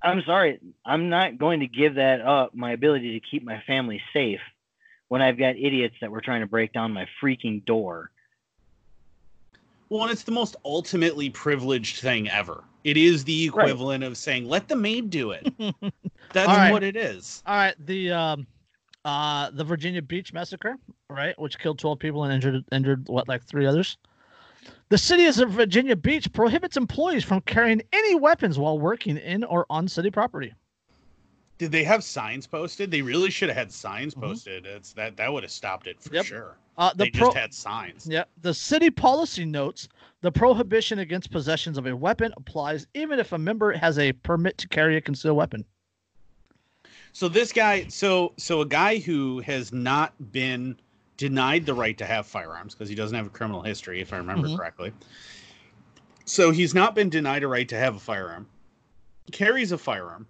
I'm sorry i'm not going to give that up my ability to keep my family safe when i've got idiots that were trying to break down my freaking door Well, and it's the most ultimately privileged thing ever. It is the equivalent of saying, "Let the maid do it." [LAUGHS] That's right. what it is. All right, the um, uh, the Virginia Beach massacre, right, which killed twelve people and injured injured what like three others. The city of Virginia Beach prohibits employees from carrying any weapons while working in or on city property. Did they have signs posted? They really should have had signs Mhm. posted. It's that that would have stopped it for Yep. sure. Uh, the they pro- just had signs. yeah, the city policy notes the prohibition against possessions of a weapon applies even if a member has a permit to carry a concealed weapon. So this guy, so so a guy who has not been denied the right to have firearms because he doesn't have a criminal history, if I remember Mhm. correctly. So he's not been denied a right to have a firearm. Carries a firearm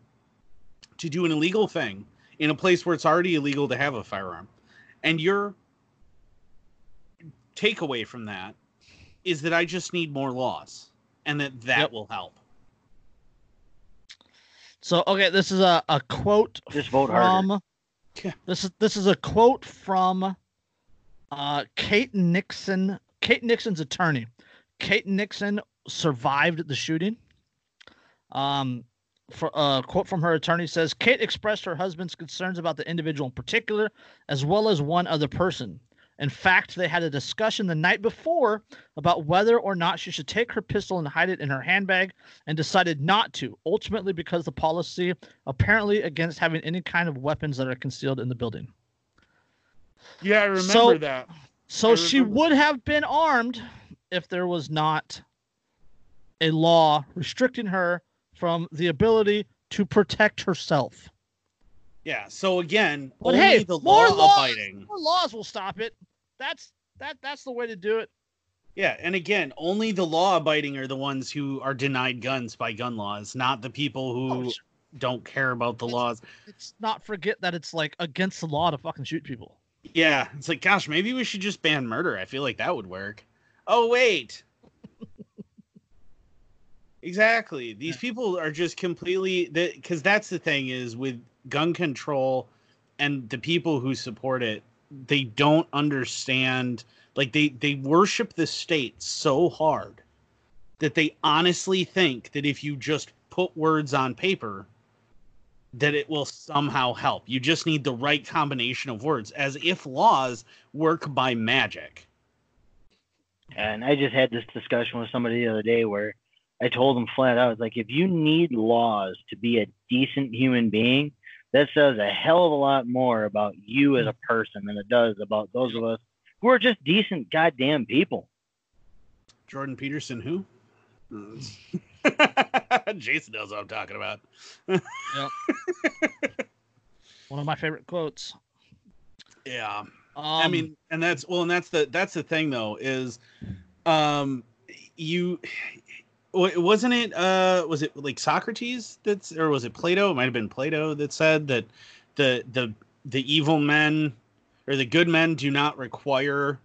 to do an illegal thing in a place where it's already illegal to have a firearm, and your takeaway from that is that I just need more laws, and that that Yep. will help. So okay, this is a, a quote Just vote harder. from Yeah. this is this is a quote from uh Kate Nixon, Kate Nixon's attorney. Kate Nixon survived the shooting. Um for a uh, quote from her attorney says Kate expressed her husband's concerns about the individual in particular as well as one other person. In fact, they had a discussion the night before about whether or not she should take her pistol and hide it in her handbag and decided not to, ultimately because the policy apparently against having any kind of weapons that are concealed in the building. Yeah, I remember So- that. So I she remember. would have been armed if there was not a law restricting her from the ability to protect herself. Yeah. So again, But only hey, the more law laws- abiding. More laws will stop it. That's that that's the way to do it. Yeah, and again, only the law abiding are the ones who are denied guns by gun laws, not the people who Oh, don't care about the It's- laws. Let's not forget that it's like against the law to fucking shoot people. Yeah, it's like, gosh, maybe we should just ban murder. I feel like that would work. Oh wait. Exactly. These Yeah. people are just completely because that's the thing is with gun control and the people who support it, they don't understand. Like they they worship the state so hard that they honestly think that if you just put words on paper that it will somehow help. You just need the right combination of words, as if laws work by magic. And I just had this discussion with somebody the other day where I told them flat out, I was like, if you need laws to be a decent human being, that says a hell of a lot more about you as a person than it does about those of us who are just decent goddamn people. Jordan Peterson, who? [LAUGHS] Jason knows what I'm talking about. yep. One of my favorite quotes. Yeah. Um, I mean, and that's well, and that's the that's the thing though is, um, you, wa- wasn't it uh was it like Socrates that's or was it Plato? It might have been Plato that said that the the the evil men or the good men do not require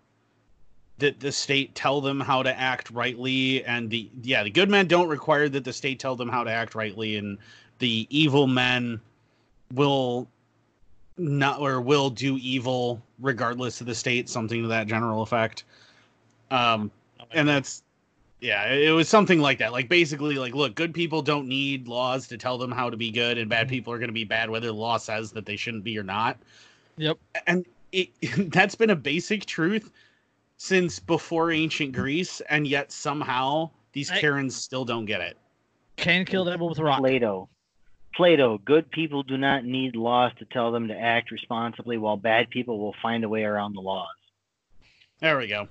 that the state tell them how to act rightly and the yeah the good men don't require that the state tell them how to act rightly and the evil men will not or will do evil regardless of the state something to that general effect um and that's yeah it was something like that like basically like look good people don't need laws to tell them how to be good and bad Mhm. people are going to be bad whether the law says that they shouldn't be or not Yep. and it [LAUGHS] that's been a basic truth since before ancient greece and yet somehow these I- karens still don't get it Cain killed Abel with a rock. Plato. Plato, good people do not need laws to tell them to act responsibly, while bad people will find a way around the laws. there we go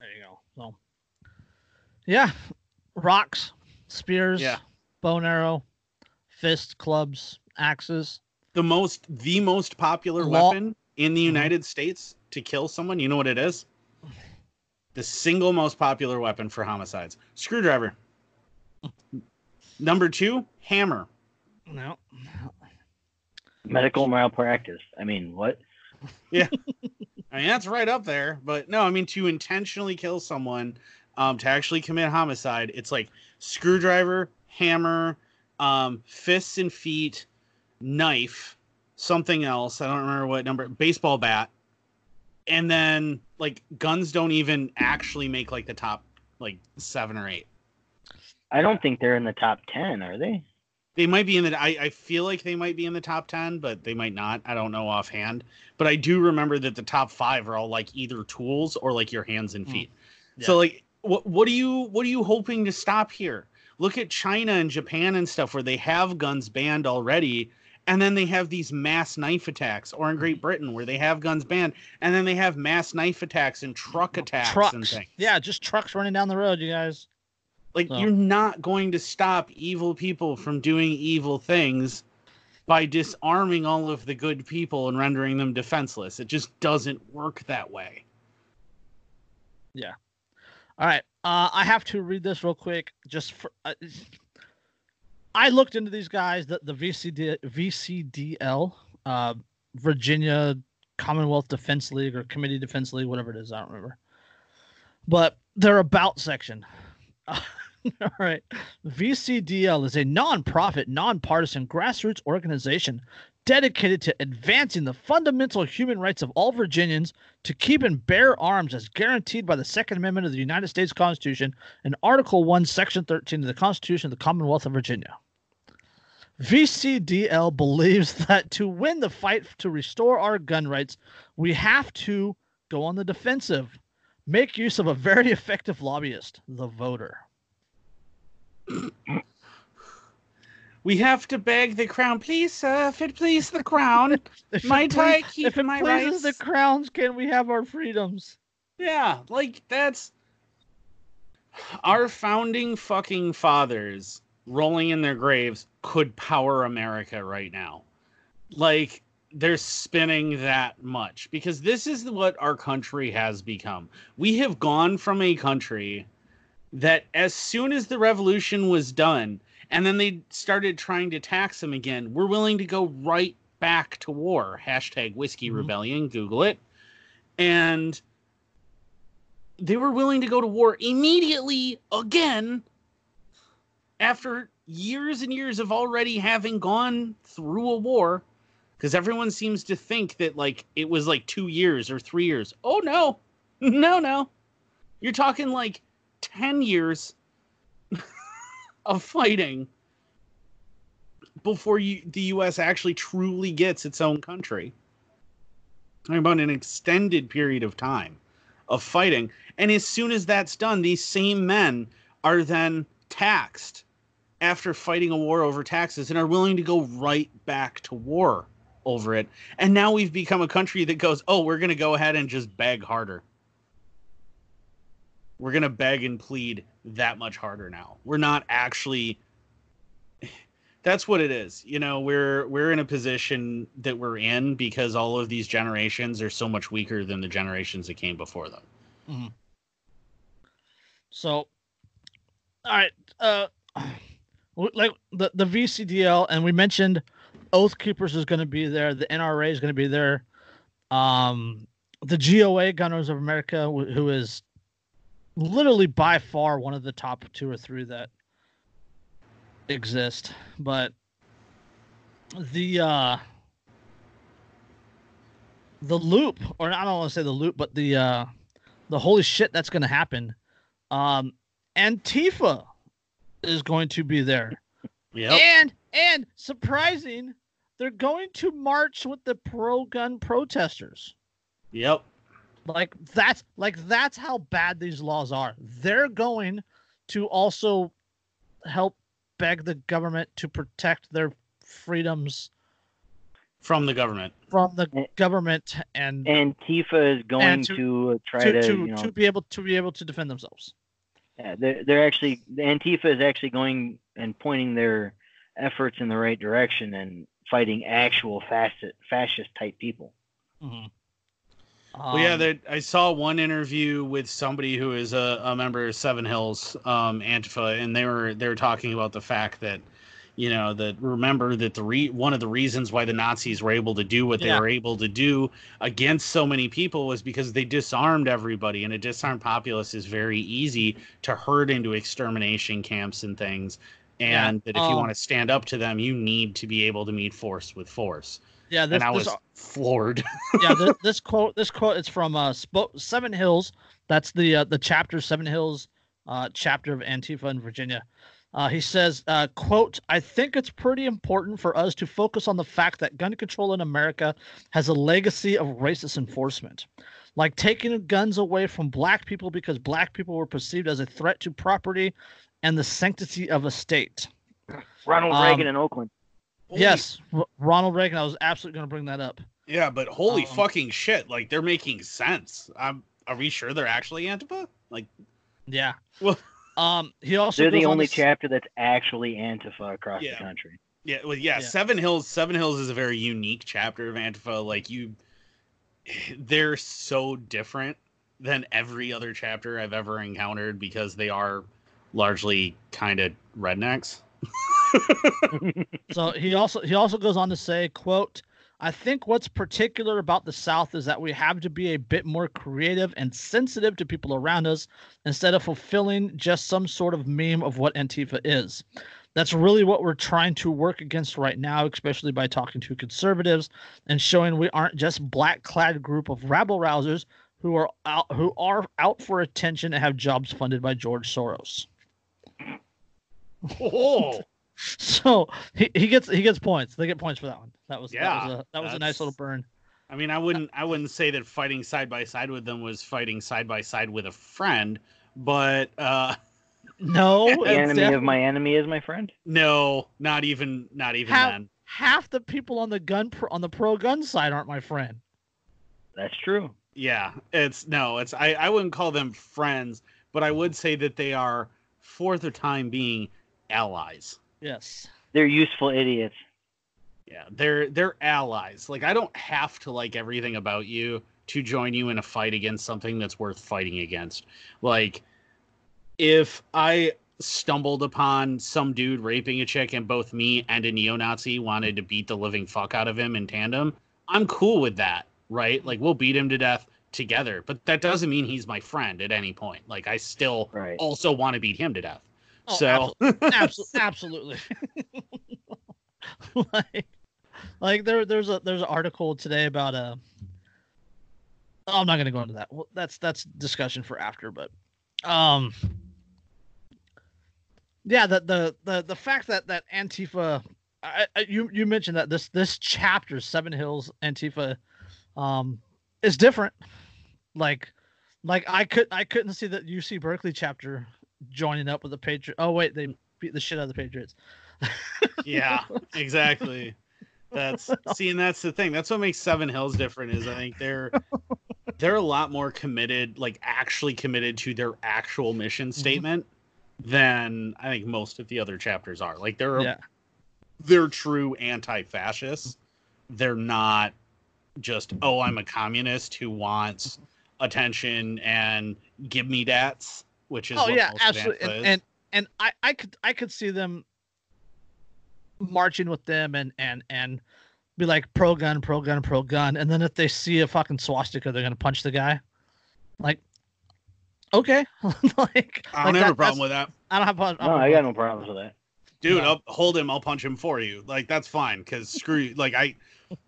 There you go. So, yeah, rocks, spears, Yeah. bow and arrow, fist, clubs, axes. the most the most popular Law- weapon in the Mhm. United States to kill someone, you know what it is? The single most popular weapon for homicides. Screwdriver. Number 2, hammer. No. Medical malpractice. I mean, what? Yeah. [LAUGHS] I mean that's right up there, but no, I mean to intentionally kill someone um to actually commit homicide, it's like screwdriver, hammer, um fists and feet, knife, something else. I don't remember what number. Baseball bat, and then like guns don't even actually make like the top like seven or eight. I don't think they're in the top 10, are they? They might be in the. I, I feel like they might be in the top ten, but they might not. I don't know offhand. But I do remember that the top five are all like either tools or like your hands and Hmm. feet. Yeah. So like, what what are you what are you hoping to stop here? Look at China and Japan and stuff where they have guns banned already, and then they have these mass knife attacks. Or in Great mm-hmm. Britain where they have guns banned, and then they have mass knife attacks and truck attacks and things. Yeah, just trucks running down the road, you guys. Like So- you're not going to stop evil people from doing evil things by disarming all of the good people and rendering them defenseless. It just doesn't work that way. All right. Uh, I have to read this real quick. Just for, uh, I looked into these guys, the the VCD, VCDL, uh, Virginia Commonwealth Defense League or Committee Defense League, whatever it is. I don't remember. But their about section. [LAUGHS] All right. VCDL is a nonprofit, nonpartisan grassroots organization dedicated to advancing the fundamental human rights of all Virginians to keep and bear arms as guaranteed by the Second Amendment of the United States Constitution and Article 1, Section 13 of the Constitution of the Commonwealth of Virginia. VCDL believes [LAUGHS] that to win the fight to restore our gun rights, we have to go on the defensive, make use of a very [LAUGHS] effective lobbyist, the voter. [CLEARS THROAT] We have to beg the crown, please, sir, if it please the crown. [LAUGHS] Might I keep if it my pleases rights? the crowns, can we have our freedoms? Yeah, like that's our founding fucking fathers rolling in their graves could power America right now. Like they're spinning that much because this is what our country has become. We have gone from a country that as soon as the revolution was done and then they started trying to tax them again, we're willing to go right back to war. Hashtag whiskey Mhm. rebellion, Google it. And they were willing to go to war immediately again after years and years of already having gone through a war because everyone seems to think that like it was like 2 years or 3 years. Oh no. [LAUGHS] No, no. You're talking like 10 years of fighting before you, the US actually truly gets its own country. Talking about an extended period of time of fighting. And as soon as that's done, these same men are then taxed after fighting a war over taxes and are willing to go right back to war over it. And now we've become a country that goes, oh, we're going to go ahead and just beg harder. We're going to beg and plead that much harder now. We're not actually [SIGHS] that's what it is. You know, we're we're in a position that we're in because all of these generations are so much weaker than the generations that came before them. So, all right, uh, [SIGHS] like the the VCDL, and we mentioned Oath Keepers is going to be there. The NRA is going to be there. Um, the GOA, Gun Owners of America, who is literally by far one of the top two or three that exist, but the uh the loop, or I don't want to say the loop, but the uh the holy shit that's going to happen. Um, Antifa is going to be there, Yeah. and and surprising, they're going to march with the pro-gun protesters. Yep. Like that's like that's how bad these laws are. They're going to also help beg the government to protect their freedoms From the government. from the government and Antifa is going And to- to, uh, try to, to, to, you know, to be able to be able to defend themselves. yeah, they're, they're actually Antifa is actually going and pointing their efforts in the right direction and fighting actual fascist fascist type people. Mm-hmm. Mhm. well, yeah, Um, that I saw one interview with somebody who is a, a member of Seven Hills um, Antifa, and they were they were talking about the fact that you know that remember that the re- one of the reasons why the Nazis were able to do what they Yeah. were able to do against so many people was because they disarmed everybody, and a disarmed populace is very easy to herd into extermination camps and things. Yeah, And that if you um, want to stand up to them, you need to be able to meet force with force. Yeah, this, and I this was floored. [LAUGHS] yeah, this, this quote this quote is from uh Spo- Seven Hills. That's the uh, the chapter Seven Hills uh chapter of Antifa in Virginia. Uh, he says, uh, "quote I think it's pretty important for us to focus on the fact that gun control in America has a legacy of racist enforcement, like taking guns away from black people because black people were perceived as a threat to property and the sanctity of a state." Ronald Um, Reagan in Oakland. Yes, R- Ronald Reagan. I was absolutely going to bring that up. Yeah, but holy Um, fucking shit! Like they're making sense. Um, are we sure they're actually Antifa? Like, Yeah. Well- [LAUGHS] um, he also They're the goes on only to s- chapter that's actually Antifa across Yeah. the country. yeah, well, yeah, Yeah. Seven Hills. Seven Hills is a very unique chapter of Antifa. Like you, [SIGHS] they're so different than every other chapter I've ever encountered because they are largely kind of rednecks. [LAUGHS] [LAUGHS] So he also he also goes on to say, "quote I think what's particular about the South is that we have to be a bit more creative and sensitive to people around us instead of fulfilling just some sort of meme of what Antifa is. That's really what we're trying to work against right now, especially by talking to conservatives and showing we aren't just black-clad group of rabble rousers who are out who are out for attention and have jobs funded by George Soros." Oh, [LAUGHS] So he, he gets he gets points. They get points for that one. That was that Yeah, was a that was a nice little burn. I mean, I wouldn't I wouldn't say that fighting side by side with them was fighting side by side with a friend, but uh [LAUGHS] No, The enemy def- of my enemy is my friend. no, not even not even How- then. half the people on the gun pro, on the pro gun side aren't my friend. That's true. Yeah, it's no, it's I I wouldn't call them friends, but I would say that they are for the time being allies. Yes. They're useful idiots. Yeah, they're they're allies. Like I don't have to like everything about you to join you in a fight against something that's worth fighting against. Like if I stumbled upon some dude raping a chick and both me and a neo-Nazi wanted to beat the living fuck out of him in tandem, I'm cool with that, right? Like we'll beat him to death together, but that doesn't mean he's my friend at any point. Like I still Right. also want to beat him to death. Oh, so [LAUGHS] Absolutely, absolutely. [LAUGHS] like, like there, there's a there's an article today about uh oh, I'm not gonna go into that. Well, that's that's discussion for after, but um, yeah, the the the the fact that that Antifa, I, I, you you mentioned that this this chapter Seven Hills Antifa, um, is different. Like, like I could I couldn't see that UC Berkeley chapter joining up with the Patriots. Oh wait, they beat the shit out of the Patriots. [LAUGHS] yeah, exactly. That's [LAUGHS] see, and that's the thing. That's what makes Seven Hills different. Is I think they're they're a lot more committed, like actually committed to their actual mission mm-hmm. statement than I think most of the other chapters are. Like they're Yeah, they're true anti-fascists. They're not just oh, I'm a communist who wants attention and give me dats, which is oh what yeah, most absolutely. And, and and I I could I could see them marching with them and and and be like pro gun, pro gun, pro gun, and then if they see a fucking swastika, they're gonna punch the guy. Like, okay, [LAUGHS] like I don't like have a problem with that. I don't have. a- I don't No, have I a- got no problems with that. dude No. i'll hold him i'll punch him for you like that's fine because screw you like i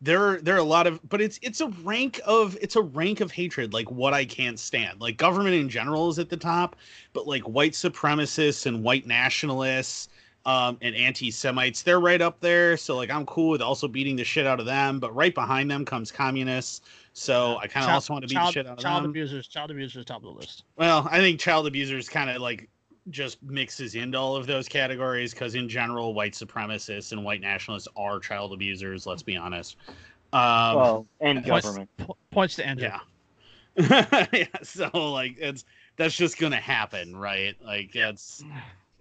there there are a lot of but it's it's a rank of it's a rank of hatred like what i can't stand like government in general is at the top but like white supremacists and white nationalists um and anti-semites they're right up there so like i'm cool with also beating the shit out of them but right behind them comes communists so i kind of also want to beat child, the shit out of them. child them abusers. Child abusers top of the list. well, I think child abusers kind of like just mixes into all of those categories because in general, white supremacists and white nationalists are child abusers. Let's be honest. Um, well, and Points- government. po- points to Andrew. yeah. [LAUGHS] yeah. So like it's that's just gonna happen, right? Like it's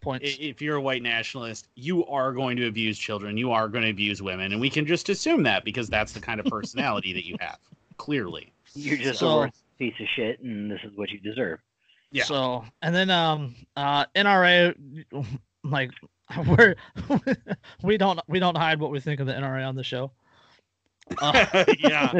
Points. if you're a white nationalist, you are going to abuse children. You are going to abuse women, and we can just assume that because that's the kind of personality that you have. Clearly. You're just So- a piece of shit, and this is what you deserve. Yeah. So and then um uh NRA like [LAUGHS] we're [LAUGHS] we don't we don't hide what we think of the NRA on the show. [LAUGHS] Uh, yeah.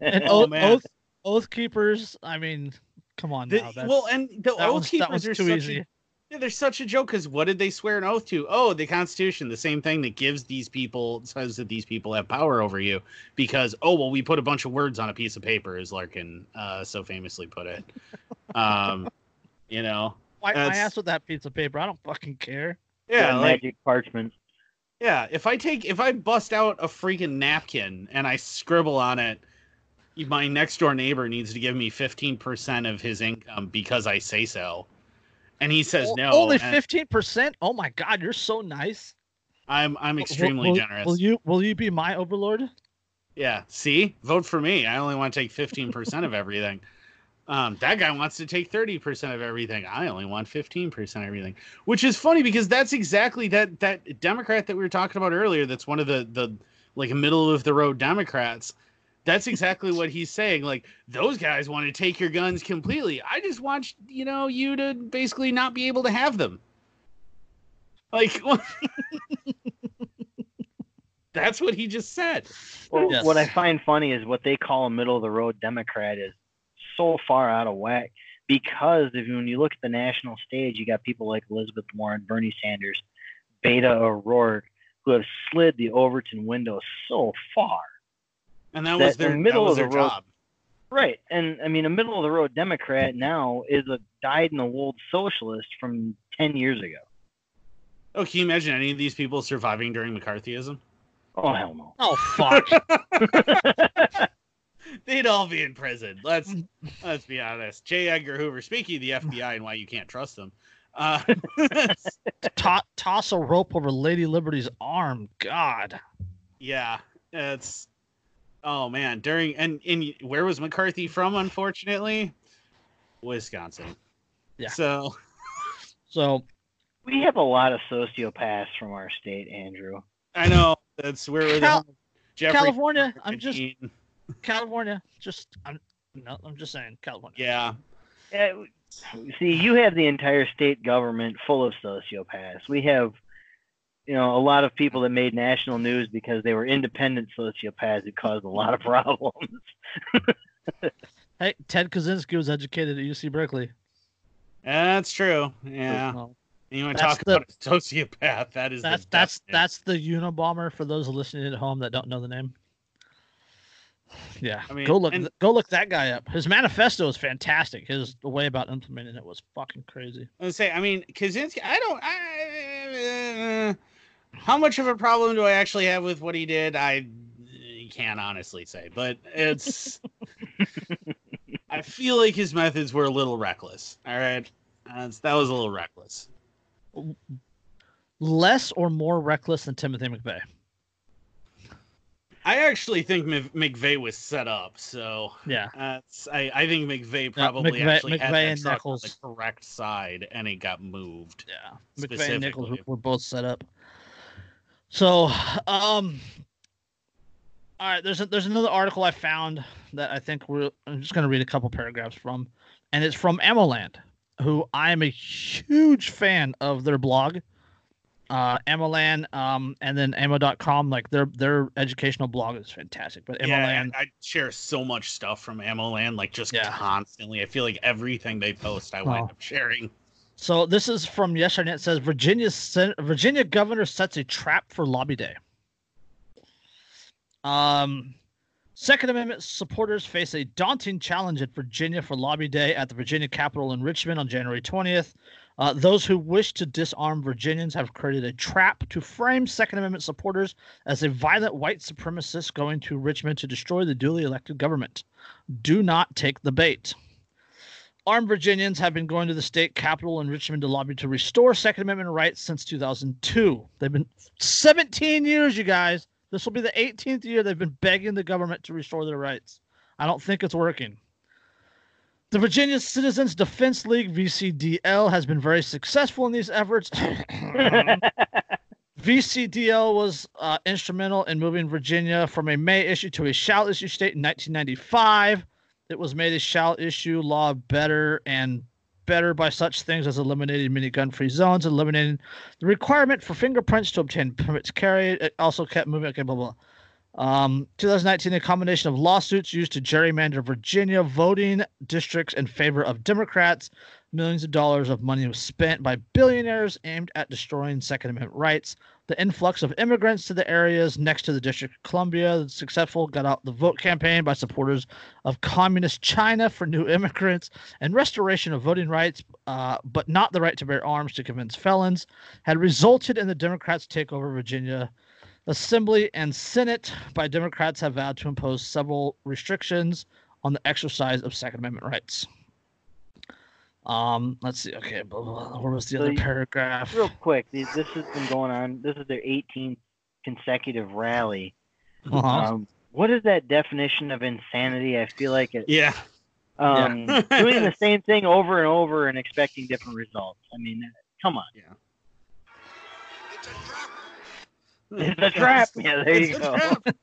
and Oh, oath, man. oath oath keepers. I mean, come on The- now. That's, well, and the oath keepers are too such easy. A, yeah, they're such a joke because what did they swear an oath to? Oh, the Constitution, the same thing that gives these people says that these people have power over you because oh well, we put a bunch of words on a piece of paper, as Larken uh, so famously put it. Um, you know, I, I that's- asked with that piece of paper. I don't fucking care. yeah, Yeah, like magic parchment. yeah. If I take if I bust out a freaking napkin and I scribble on it. My next door neighbor needs to give me 15% of his income because I say so. And he says O- no. Only fifteen percent. Oh my god, you're so nice. I'm I'm Will- extremely will, generous. Will you will you be my overlord? Yeah. See, vote for me. I only want to take fifteen percent of everything. Um, that guy wants to take thirty percent of everything. I only want fifteen percent of everything, which is funny because that's exactly that that Democrat that we were talking about earlier. That's one of the the like middle of the road Democrats. That's exactly what he's saying. Like those guys want to take your guns completely. I just want you know you to basically not be able to have them. Like [LAUGHS] that's what he just said. Well, Yes. what I find funny is what they call a middle of the road Democrat is so far out of whack because if when you look at the national stage, you got people like Elizabeth Warren, Bernie Sanders, Beto O'Rourke, who have slid the Overton window so far. And that That was their the middle was of the road- job. Right. And I mean, a middle of the road Democrat now is a died in the wool socialist from 10 years ago. Oh, can you imagine any of these people surviving during McCarthyism? Oh, hell no. Oh fuck. [LAUGHS] [LAUGHS] they'd all be in prison. Let's [LAUGHS] let's be honest. J. Edgar Hoover, speaking of the [LAUGHS] FBI and why you can't trust them. Uh, [LAUGHS] To- toss a rope over Lady Liberty's arm. God. yeah, it's oh man. During and and where was McCarthy from? Unfortunately, Wisconsin. Yeah. So So We have a lot of sociopaths from our state, Andrew. I know that's where we're Cal- the Jeffrey California. I'm just Gene. California. Just I'm no. I'm just saying California. yeah. Uh, see, you have the entire state government full of sociopaths. We have, you know, a lot of people that made national news because they were independent sociopaths who caused a lot of [LAUGHS] problems. [LAUGHS] Hey, Ted Kaczynski was educated at UC Berkeley. That's true. Yeah. Well, You want to talk the- about a sociopath? That is that's the that's best. that's the Unabomber for those listening at home that don't know the name. Yeah, I mean, go look and- go look that guy up. His manifesto is fantastic. His the way about implementing it was fucking crazy. I say. I mean, Kaczynski. I don't. I, uh, how much of a problem do I actually have with what he did? I can't honestly say, but it's. [LAUGHS] I feel like his methods were a little reckless. All right, That's- that was a little reckless. Less or more reckless than Timothy McVeigh. I actually think Mc- McVeigh was set up, so Yeah. I, I think McVeigh probably McVeigh- actually had that and truck on the correct side, and he got moved. yeah. McVeigh and Nichols were, both set up. So, um, all right. There's a, there's another article I found that I think we're. I'm just going to read a couple paragraphs from, and it's from AmmoLand, who I am a huge fan of their blog. Uh, um, and then ammo.com, like their their educational blog is fantastic. But Yeah, AmmoLand, I share so much stuff from AmmoLand, like just Yeah. constantly. I feel like everything they post, I wind Oh. up sharing. So this is from yesterday. It says Virginia Sen- Virginia governor sets a trap for lobby day. Um, Second Amendment supporters face a daunting challenge at Virginia for lobby day at the Virginia Capitol in Richmond on January 20th. Uh, those who wish to disarm Virginians have created a trap to frame Second Amendment supporters as a violent white supremacist going to Richmond to destroy the duly elected government. Do not take the bait. Armed Virginians have been going to the state capitol in Richmond to lobby to restore Second Amendment rights since 2002. They've been 17 years, you guys. This will be the 18th year they've been begging the government to restore their rights. I don't think it's working. The Virginia Citizens Defense League, VCDL, has been very successful in these efforts. [LAUGHS] VCDL was uh, instrumental in moving Virginia from a may issue to a shall issue state in 1995. It was made a shall issue law better and better by such things as eliminating many gun free zones, eliminating the requirement for fingerprints to obtain permits carried. It also kept moving. Okay, blah, blah. Um, 2019, a combination of lawsuits used to gerrymander Virginia voting districts in favor of Democrats. Millions of dollars of money was spent by billionaires aimed at destroying Second Amendment rights. The influx of immigrants to the areas next to the District of Columbia, the successful got out the vote campaign by supporters of communist China for new immigrants and restoration of voting rights, uh, but not the right to bear arms to convince felons, had resulted in the Democrats' takeover Virginia. Assembly and Senate by Democrats have vowed to impose several restrictions on the exercise of Second Amendment rights. Um, let's see. Okay, blah, blah, blah. where was the So other you- paragraph? Real quick, these, this has been going on. This is their 18th consecutive rally. Uh-huh. Um, what is that definition of insanity? I feel like it. Yeah. Um, doing the [LAUGHS] same thing over and over and expecting different results. I mean, come on. It's a trap. [LAUGHS] Yeah, there you It's a go. trap.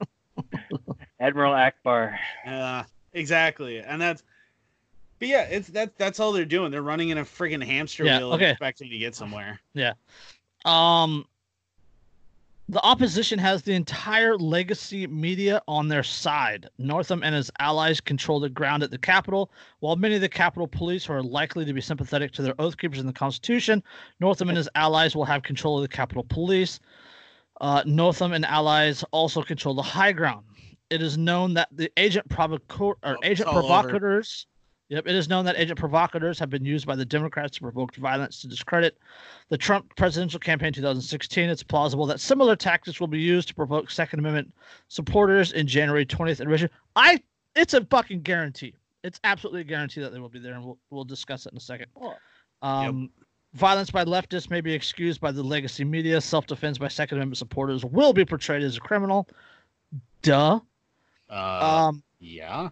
[LAUGHS] Admiral Ackbar. Yeah, exactly. And that's but yeah, it's that that's all they're doing. They're running in a friggin' hamster Yeah, wheel okay. expecting to get somewhere. Yeah. Um, the opposition has the entire legacy media on their side. Northam and his allies control the ground at the Capitol. While many of the Capitol police who are likely to be sympathetic to their oath keepers in the Constitution, Northam and his allies will have control of the Capitol Police. Uh, Northam and allies also control the high ground. It is known that the agent provocateur or Oh, agent all over. provocateurs. Yep, it is known that agent provocateurs have been used by the Democrats to provoke violence to discredit the Trump presidential campaign 2016. It's plausible that similar tactics will be used to provoke Second Amendment supporters in January 20th in Richmond. I it's a fucking guarantee. It's absolutely a guarantee that they will be there, and we'll we'll discuss it in a second. Um, Violence by leftists may be excused by the legacy media. Self defense by Second Amendment supporters will be portrayed as a criminal. Duh. Uh, Um, yeah,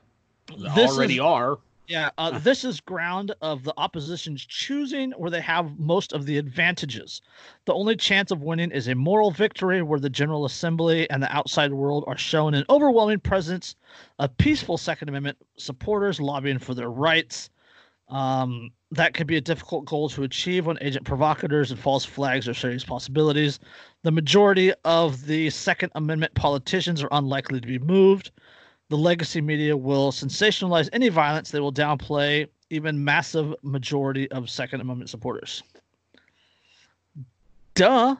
this already is- are. yeah, uh, [LAUGHS] this is ground of the opposition's choosing where they have most of the advantages. The only chance of winning is a moral victory where the General Assembly and the outside world are shown an overwhelming presence of peaceful Second Amendment supporters lobbying for their rights. Um, that could be a difficult goal to achieve when agent provocateurs and false flags are serious possibilities. The majority of the Second Amendment politicians are unlikely to be moved. The legacy media will sensationalize any violence. They will downplay even massive majority of Second Amendment supporters. Duh.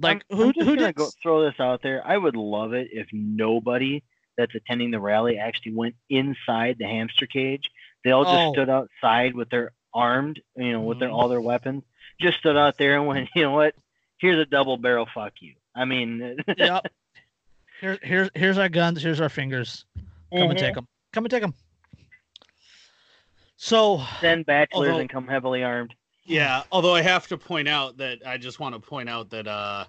Like, I'm, who- I'm just who did go throw this out there. I would love it if nobody that's attending the rally actually went inside the hamster cage. They all just Oh. stood outside with their armed, you know, with their Mhm. all their weapons. Just stood out there and went, [LAUGHS] you know what? Here's a double barrel. Fuck you. I mean, [LAUGHS] Yep. Here's here's here's our guns. Here's our fingers. Come and take them. Come and take them. So Send bachelors Although- and come heavily armed. Yeah, although I have to point out that I just want to point out that uh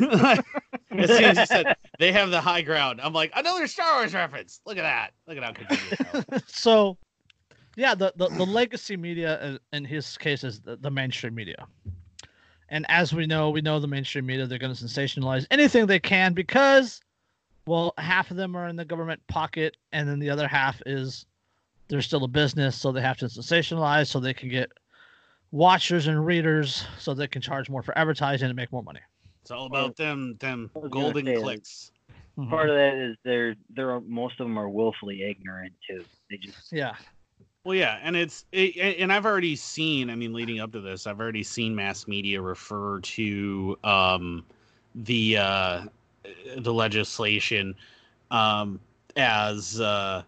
as soon as you said they have the high ground, I'm like another Star Wars reference. Look at that. Look at how convenient. [LAUGHS] so yeah the, the, the legacy media in his case is the, the mainstream media and as we know we know the mainstream media they're going to sensationalize anything they can because well half of them are in the government pocket and then the other half is they're still a business so they have to sensationalize so they can get watchers and readers so they can charge more for advertising and make more money It's all about them them I was gonna golden say, like, clicks. Mhm. Part of that is they're they're most of them are willfully ignorant too. They just yeah Well, yeah, and it's it, and I've already seen. I mean, leading up to this, I've already seen mass media refer to um, the uh, the legislation um, as uh,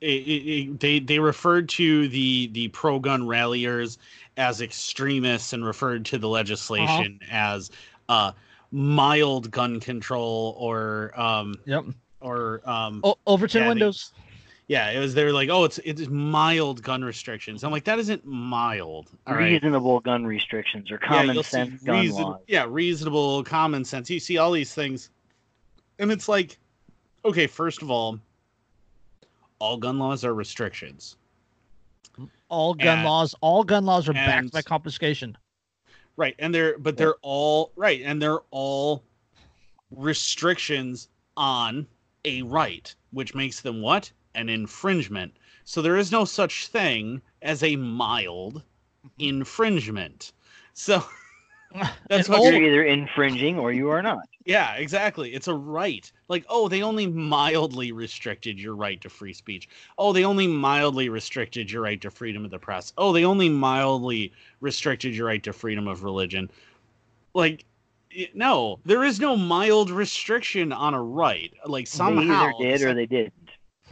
it, it, it- they they referred to the the pro gun ralliers as extremists and referred to the legislation as uh, mild gun control or um, yep or um, o- overton Yeah, they- windows yeah, it was. They were like, "Oh, it's it's mild gun restrictions." I'm like, "That isn't mild." All right. reasonable gun restrictions or common you'll sense gun reason- laws. Yeah, reasonable, common sense. You see all these things, and it's like, okay, first of all, all gun laws are restrictions. all gun And- laws all gun laws are backed by confiscation Right, and they're but they're all right, and they're all restrictions on a right, which makes them what? An infringement. So there is no such thing as a mild mm-hmm. infringement. So [LAUGHS] That's what You're either infringing or you are not. yeah, exactly. It's a right. Like, oh, they only mildly restricted your right to free speech. Oh, they only mildly restricted your right to freedom of the press. Oh, they only mildly restricted your right to freedom of religion. Like, no, there is no mild restriction on a right. Like somehow, they either did or they didn't.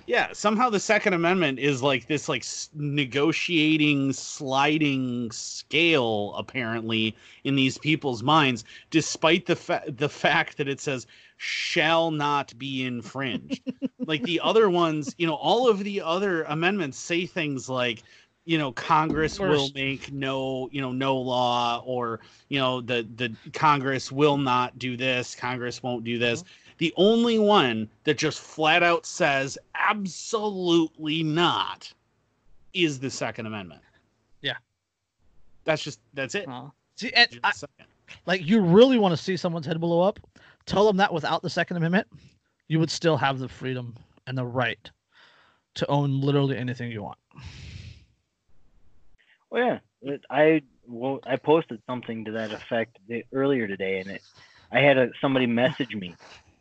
Yeah, somehow the Second Amendment is like this like negotiating sliding scale apparently in these people's minds despite the fa- the fact that it says shall not be infringed. [LAUGHS] like the other ones, you know, all of the other amendments say things like you know Congress will make no, you know, no law or you know the the Congress will not do this, Congress won't do this. Mm-hmm. The only one that just flat out says absolutely not is the Second Amendment. Yeah. That's just that's it. Uh, see, and Just I, a like you really want to see someone's head blow up, tell them that without the Second Amendment, you would still have the freedom and the right to own literally anything you want. Well, yeah, it- I well, I posted something to that effect the- earlier today, and it, I had a, somebody message me.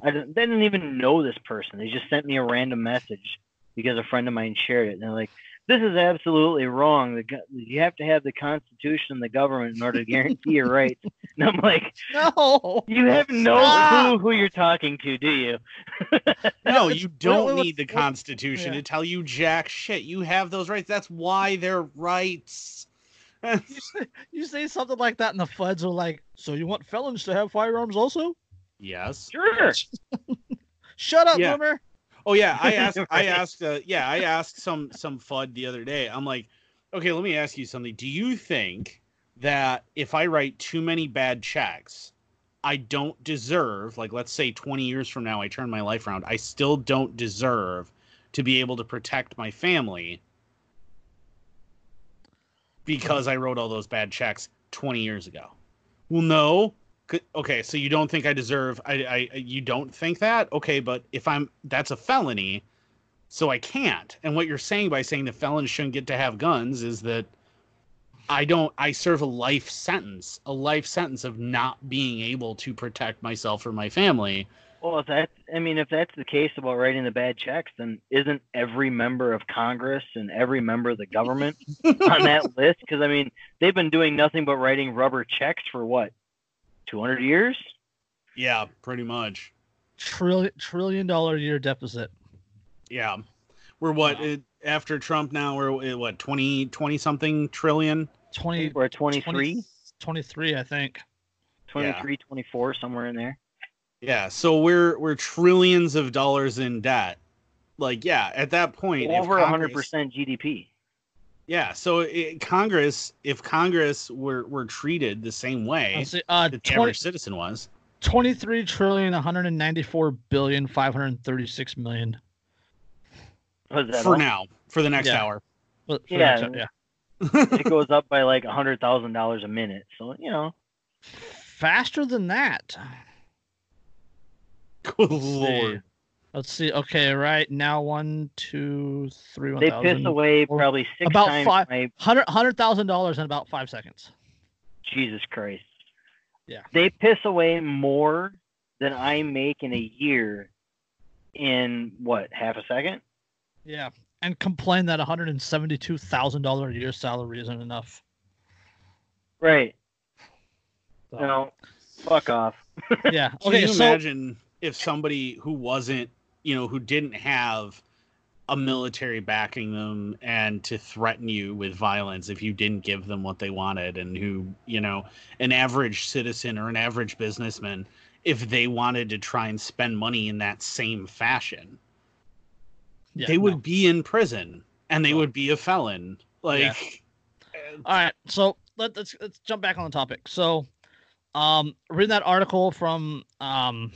I didn't, they didn't even know this person. They just sent me a random message because a friend of mine shared it, and they're like, "This is absolutely wrong. The, you have to have the Constitution and the government in order to guarantee your rights." And I'm like, [LAUGHS] No, "You have no Stop! clue who you're talking to, do you?" [LAUGHS] No, you don't really- need the Constitution yeah. to tell you jack shit. You have those rights. That's why they're rights. you [LAUGHS] say, you say something like that, and the feds are like, "So you want felons to have firearms also?" Yes. Sure. [LAUGHS] Shut up, Yeah. Boomer. Oh yeah, I [LAUGHS] asked. I asked. Uh, yeah, I asked some some fud the other day. I'm like, okay, let me ask you something. Do you think that if I write too many bad checks, I don't deserve? Like, let's say 20 years from now, I turn my life around. I still don't deserve to be able to protect my family because I wrote all those bad checks 20 years ago. Well, no. Okay, so you don't think I deserve? I, I, you don't think that? Okay, but if I'm, that's a felony, so I can't. And what you're saying by saying the felons shouldn't get to have guns is that I don't. I serve a life sentence, a life sentence of not being able to protect myself or my family. Well, if that's, I mean, if that's the case about writing the bad checks, then isn't every member of Congress and every member of the government [LAUGHS] on that list? Because I mean, they've been doing nothing but writing rubber checks for what, 200 years? Yeah, pretty much. Trillion trillion dollar year deficit. Yeah, we're what Wow. it, after Trump now? We're what 20, 20 something trillion. 20, We're at 23, 20 23, I think. 23, 24, somewhere in there. Yeah, so we're we're trillions of dollars in debt. Like, yeah, at that point, Over Congress- 100% GDP. Yeah, so it, Congress, if Congress were were treated the same way Let's see, uh, that the 20, average citizen was, 23 trillion 194 billion 536 million. For all? now, for the next Yeah. hour, for Yeah. next- yeah. it goes up by like a $100,000 a minute. So, you know, Faster than that. [LAUGHS] good Let's see. lord, Let's see. Okay, right now one, two, three, one they thousand. piss away or probably six about times five- my Hundred hundred thousand dollars in about five seconds. Jesus Christ. Yeah. They piss away more than I make in a year in what, half a second? Yeah, and complain that one hundred and seventy-two thousand dollar a year salary isn't enough. Right. So, No. Fuck off. [LAUGHS] Yeah. can Okay. you So imagine if somebody who wasn't, you know, who didn't have a military backing them and to threaten you with violence if you didn't give them what they wanted and who you know an average citizen or an average businessman if they wanted to try and spend money in that same fashion yeah, they no. would be in prison and they No. would be a felon like Yeah. All right, so let, let's let's jump back on the topic. So, um, reading that article from um,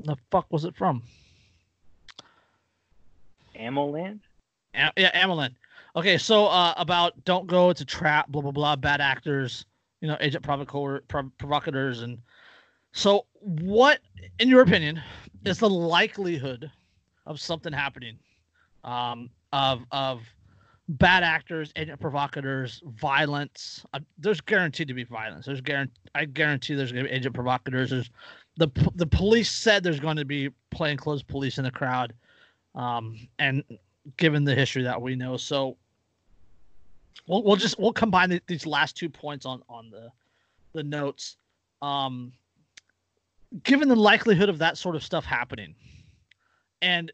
the fuck was it from? AmmoLand? A- yeah, AmmoLand. Okay, so uh, about don't go, it's a trap, blah blah blah, bad actors, you know, agent provocateur, prov- provocateurs, and so what, in your opinion, is the likelihood of something happening, um, of of bad actors, agent provocateurs, violence? Uh, there's guaranteed to be violence. There's guarantee. I guarantee there's going to be agent provocateurs. There's the the police said there's going to be plainclothes police in the crowd, um, and given the history that we know. So we'll we'll just we'll combine the, these last two points on on the the notes. Um, given the likelihood of that sort of stuff happening, and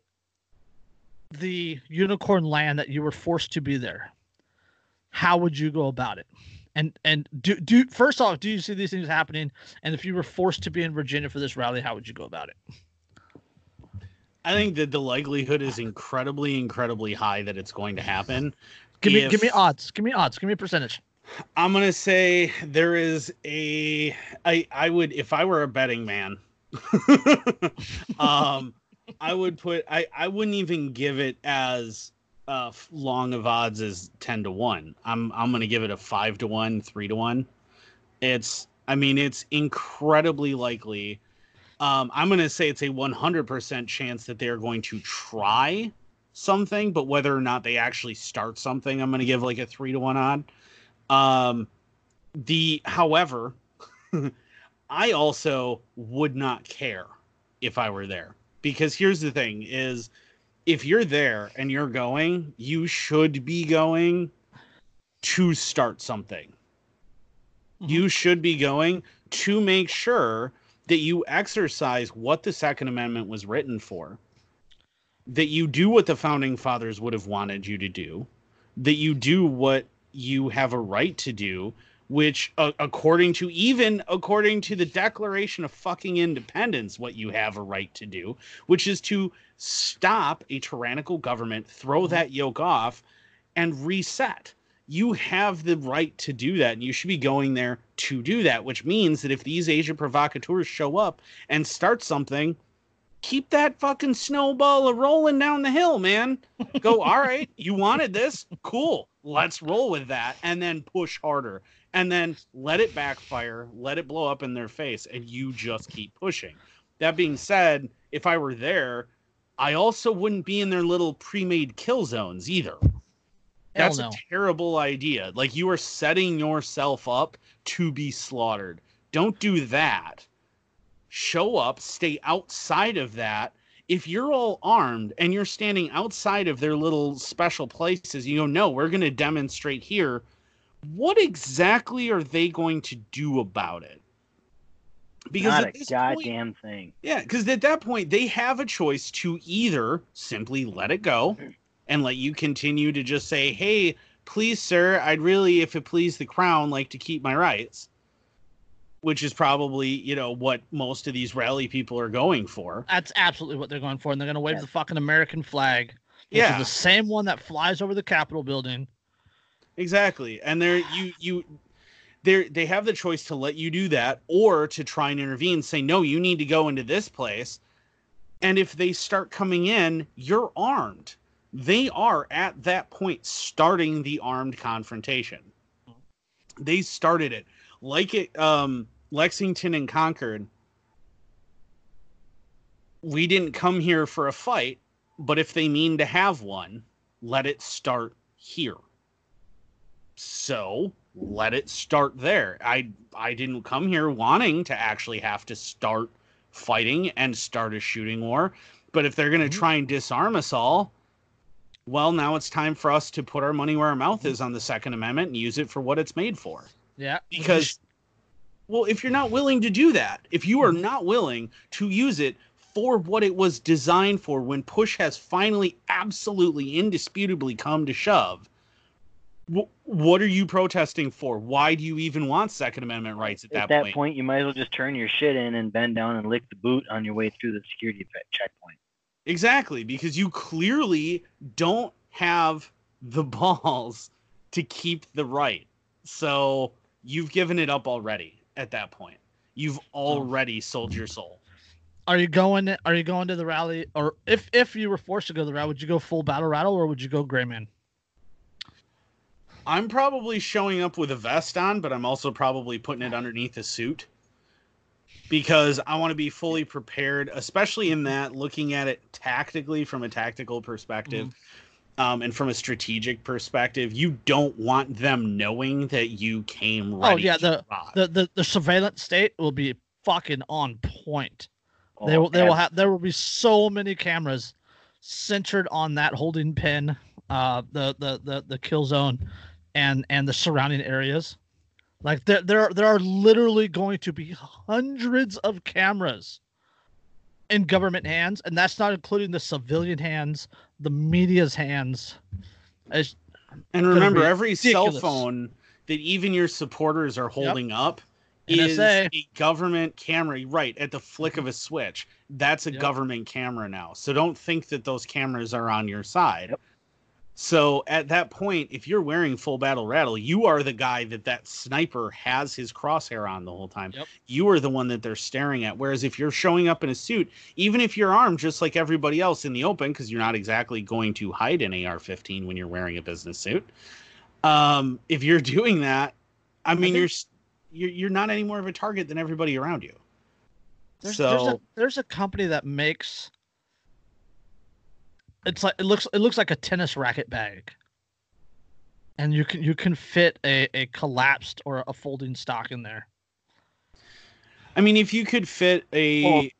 the unicorn land that you were forced to be there, how would you go about it? And and do do first off, do you see these things happening? And if you were forced to be in Virginia for this rally, how would you go about it? i think that the likelihood is incredibly incredibly high that it's going to happen Give me give me odds. Give me odds. Give me a percentage. I'm gonna say there is a I I would if I were a betting man, [LAUGHS] um, I would put I I wouldn't even give it as uh long of odds is ten to one. I'm I'm gonna give it a five to one, three to one. It's I mean it's incredibly likely. Um, I'm gonna say it's a 100% chance that they're going to try something, but whether or not they actually start something, I'm gonna give like a three to one odd. Um, the however, [LAUGHS] I also would not care if I were there because here's the thing: is if you're there and you're going, you should be going to start something. Mhm. You should be going to make sure that you exercise what the Second Amendment was written for, that you do what the founding fathers would have wanted you to do, that you do what you have a right to do which uh, according to even according to the declaration of fucking independence what you have a right to do which is to stop a tyrannical government throw that yoke off and reset. You have the right to do that and you should be going there to do that which means that if these agent provocateurs show up and start something keep that fucking snowball a rolling down the hill man go [LAUGHS] all right you wanted this cool let's roll with that and then push harder and then let it backfire let it blow up in their face and you just keep pushing that being said if i were there i also wouldn't be in their little pre-made kill zones either that's no. a terrible idea. Like you are setting yourself up to be slaughtered. Don't do that. Show up, stay outside of that. If you're all armed and you're standing outside of their little special places, you go, no, we're going to demonstrate here. What exactly are they going to do about it? Because Not at a this point- goddamn thing. yeah, because at that point they have a choice to either simply let it go and let you continue to just say, "Hey, please, sir, I'd really, if it please the crown, like to keep my rights," which is probably you know what most of these rally people are going for. That's absolutely what they're going for, and they're going to wave Yeah. the fucking American flag, which Yeah. is the same one that flies over the Capitol building. Exactly, and they're [SIGHS] you you. They they have the choice to let you do that or to try and intervene, say no, you need to go into this place. And if they start coming in, you're armed. They are at that point starting the armed confrontation. They started it like it um Lexington and Concord. We didn't come here for a fight, but if they mean to have one, let it start here. So let it start there. I I didn't come here wanting to actually have to start fighting and start a shooting war. But if they're gonna Mhm. try and disarm us all, well, now it's time for us to put our money where our mouth is on the Second Amendment and use it for what it's made for. Yeah, Because well, if you're not willing to do that, if you are mm-hmm. not willing to use it for what it was designed for when push has finally absolutely indisputably come to shove, wh- what are you protesting for? Why do you even want Second Amendment rights at that, point? At that point? point, you might as well just turn your shit in and bend down and lick the boot on your way through the security checkpoint. Exactly, because you clearly don't have the [LAUGHS] balls to keep the right. So you've given it up already at that point. You've oh. already sold your soul. are you going? Are you going to the rally, or if if you were forced to go to the rally, would you go full battle rattle, or would you go gray man? I'm probably showing up with a vest on, but I'm also probably putting it underneath a suit because I want to be fully prepared, especially in that looking at it tactically from a tactical perspective. Mm-hmm. Um, and from a strategic perspective, you don't want them knowing that you came ready. Oh, yeah, rock. The, the the surveillance state will be fucking on point. they Oh, will they will have there will be so many cameras centered on that holding pin, uh, the the the the kill zone, and and the surrounding areas. Like there there are- there are literally going to be hundreds of cameras in government hands, and that's not including the civilian hands, the media's hands. It's, And remember, be every cell phone that even your supporters are holding up is NSA. a government camera, right at the flick of a switch. That's a Yep. government camera now. So don't think that those cameras are on your side. Yep. So at that point, if you're wearing full battle rattle, you are the guy that that sniper has his crosshair on the whole time. Yep. You are the one that they're staring at. Whereas if you're showing up in a suit, even if you're armed just like everybody else in the open, because you're not exactly going to hide an AR-15 when you're wearing a business suit. Um, if you're [LAUGHS] doing that, I mean, think- you're you're you're not any more of a target than everybody around you. There's, so there's a there's a company that makes it's like it looks it looks like a tennis racket bag. And you can you can fit a, a collapsed or a folding stock in there. I mean, if you could fit a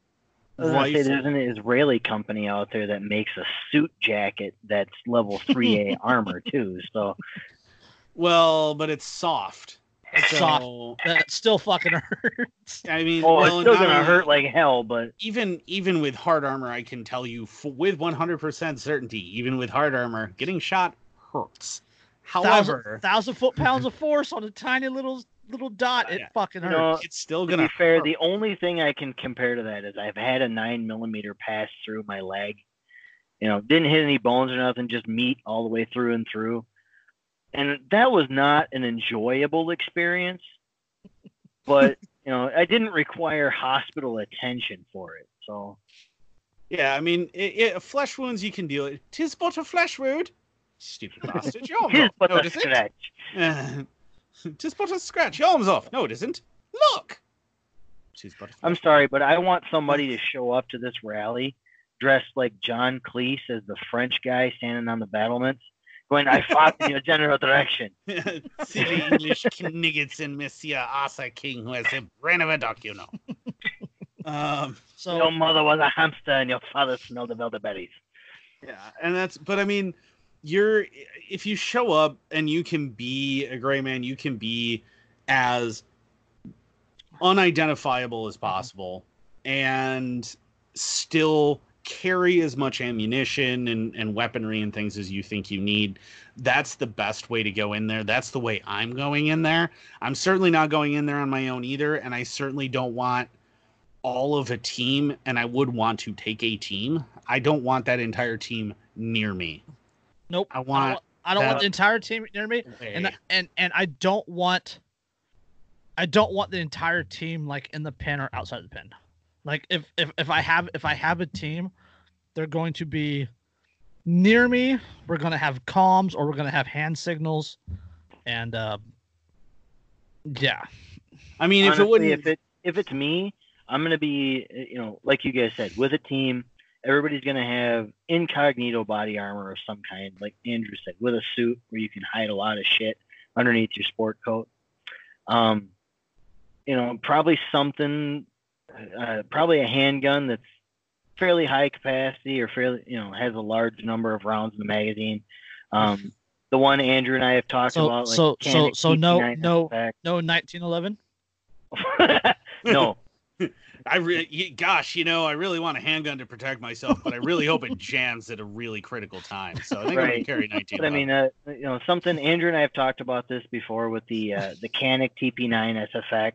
Well, I say there's an Israeli company out there that makes a suit jacket that's level 3A [LAUGHS] armor too. So well, but it's soft. It's uh, so. That still fucking [LAUGHS] hurts. I mean, oh, well, it's still not gonna hurt like hell, but even even with hard armor, I can tell you f- with 100% certainty, even with hard armor, getting shot hurts. thousand, However, thousand foot pounds of force on a tiny little little dot. It Yeah. fucking You hurts. know, it's still gonna. gonna be fair, hurt. the only thing I can compare to that is I've had a nine millimeter pass through my leg. You know, didn't hit any bones or nothing, just meat all the way through and through. And that was not an enjoyable experience. But, you know, I didn't require hospital attention for it. So, Yeah, I mean, it, it, flesh wounds you can deal with. Tis but a flesh wound. Stupid [LAUGHS] bastard. Your arm's tis off. but No, a scratch. Uh, [LAUGHS] Tis but a scratch. Your arm's off. No, it isn't. Look. Tis but I'm sorry, but I want somebody to show up to this rally dressed like John Cleese as the French guy standing on the battlements, going, I fought in your general direction. [LAUGHS] Silly English kniggets and Monsieur Arthur King, who has a brain of a duck, you know. [LAUGHS] Um, so Your mother was a hamster and your father smelled of elderberries. Yeah, and that's but I mean, you're if you show up and you can be a gray man, you can be as unidentifiable as possible and still carry as much ammunition and, and weaponry and things as you think you need. That's the best way to go in there. That's the way I'm going in there. I'm certainly not going in there on my own either, and I certainly don't want all of a team, and I would want to take a team. I don't want that entire team near me. nope. I want I don't want that- the entire team near me, and and and I don't want. I don't want the entire team like in the pin or outside the pin. Like if if if I have if I have a team, they're going to be near me. We're gonna have comms or we're gonna have hand signals, and uh, yeah, I mean, if it wouldn't, if it if it's me, I'm gonna be you know like you guys said with a team. Everybody's gonna have incognito body armor of some kind, like Andrew said, with a suit where you can hide a lot of shit underneath your sport coat. Um, you know, probably something, uh, probably a handgun that's fairly high capacity or fairly, you know, has a large number of rounds in the magazine. Um, the one Andrew and I have talked So- about, like so- so- so no- no- SFX. no 1911. [LAUGHS] [LAUGHS] no, I re- y- gosh, you know, I really want a handgun to protect myself, but I really hope it jams at a really critical time. So I think I'm gonna carry 19. [LAUGHS] But I mean, uh, you know, something Andrew and I have talked about this before with the uh, the Canik TP9 SFX.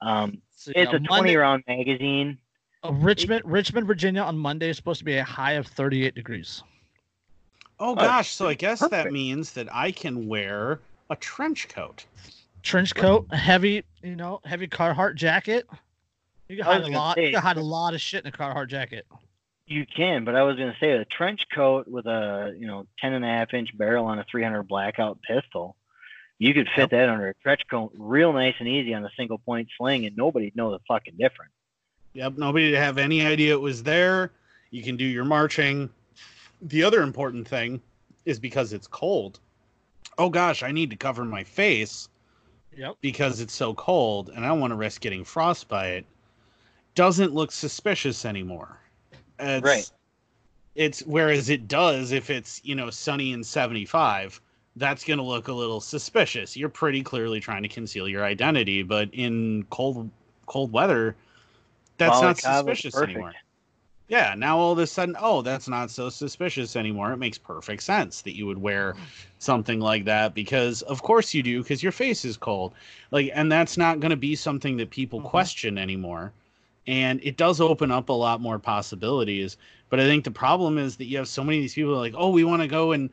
Um, So, it's yeah, a 20 Monday- round magazine. uh, Richmond, Richmond, Virginia on Monday is supposed to be a high of 38 degrees. oh gosh, so I guess that means that I can wear a trench coat. Trench coat, heavy, you know, heavy Carhartt jacket. You can hide a lot. say- you can hide a lot of shit in a Carhartt jacket. You can, but I was going to say a trench coat with a you know 10 and a half inch barrel on a 300 blackout pistol. You could fit that under a trench coat real nice and easy on a single point sling, and nobody'd know the fucking difference. Yep, nobody'd have any idea it was there. You can do your marching. The other important thing is because it's cold. Oh gosh, I need to cover my face Yep. because it's so cold and I don't want to risk getting frostbite. Doesn't look suspicious anymore. It's, Right. It's whereas it does if it's, you know, sunny and 75, that's going to look a little suspicious. You're pretty clearly trying to conceal your identity, but in cold cold weather, that's not Balaclava suspicious anymore. Yeah, now all of a sudden, oh, that's not so suspicious anymore. It makes perfect sense that you would wear something like that because, of course, you do because your face is cold. Like, and that's not going to be something that people Mhm. question anymore. And it does open up a lot more possibilities. But I think the problem is that you have so many of these people like, oh, we want to go and,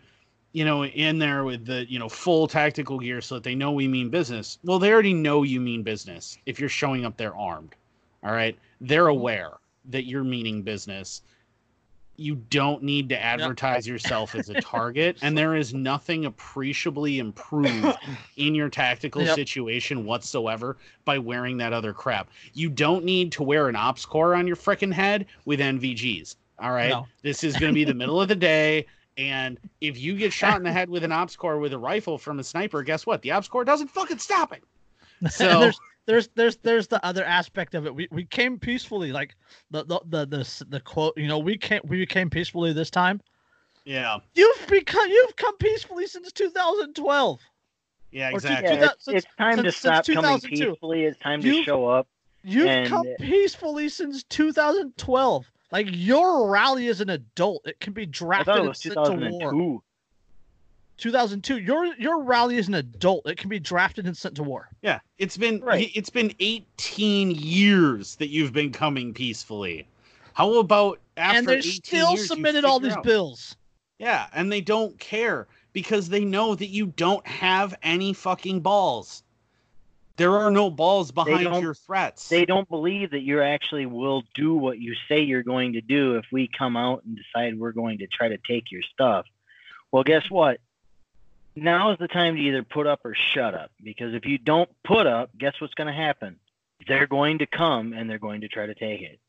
you know, in there with the, you know, full tactical gear so that they know we mean business. Well, they already know you mean business if you're showing up there armed. All right. They're mm-hmm. aware that you're meaning business. You don't need to advertise yourself as a [LAUGHS] target, and there is nothing appreciably improved [COUGHS] in your tactical Yep. situation whatsoever by wearing that other crap. You don't need to wear an Ops-Core on your frickin' head with NVGs. All right. No. This is going to be the middle of the day. And if you get shot in the head with an Ops-Core with a rifle from a sniper, guess what? The Ops-Core doesn't fucking stop it. [LAUGHS] So- there's there's there's there's the other aspect of it. We we came peacefully, like the the the the, the quote. You know, we came we came peacefully this time. Yeah. You've become you've come peacefully since 2012. Yeah, Or two- exactly. Yeah, it's, since- it's time to stop coming peacefully. It's time to You- show up. You've And- come peacefully since 2012. Like your rally is an adult. It can be drafted and sent to war. 2002. 2002. Your your rally is an adult. It can be drafted and sent to war. Yeah, it's been Right. it's been 18 years that you've been coming peacefully. How about after and they still years, submitted all these out- bills. Yeah, and they don't care because they know that you don't have any fucking balls. There are no balls behind your threats. They don't believe that you actually will do what you say you're going to do if we come out and decide we're going to try to take your stuff. Well, guess what? Now is the time to either put up or shut up. Because if you don't put up, guess what's going to happen? They're going to come and they're going to try to take it.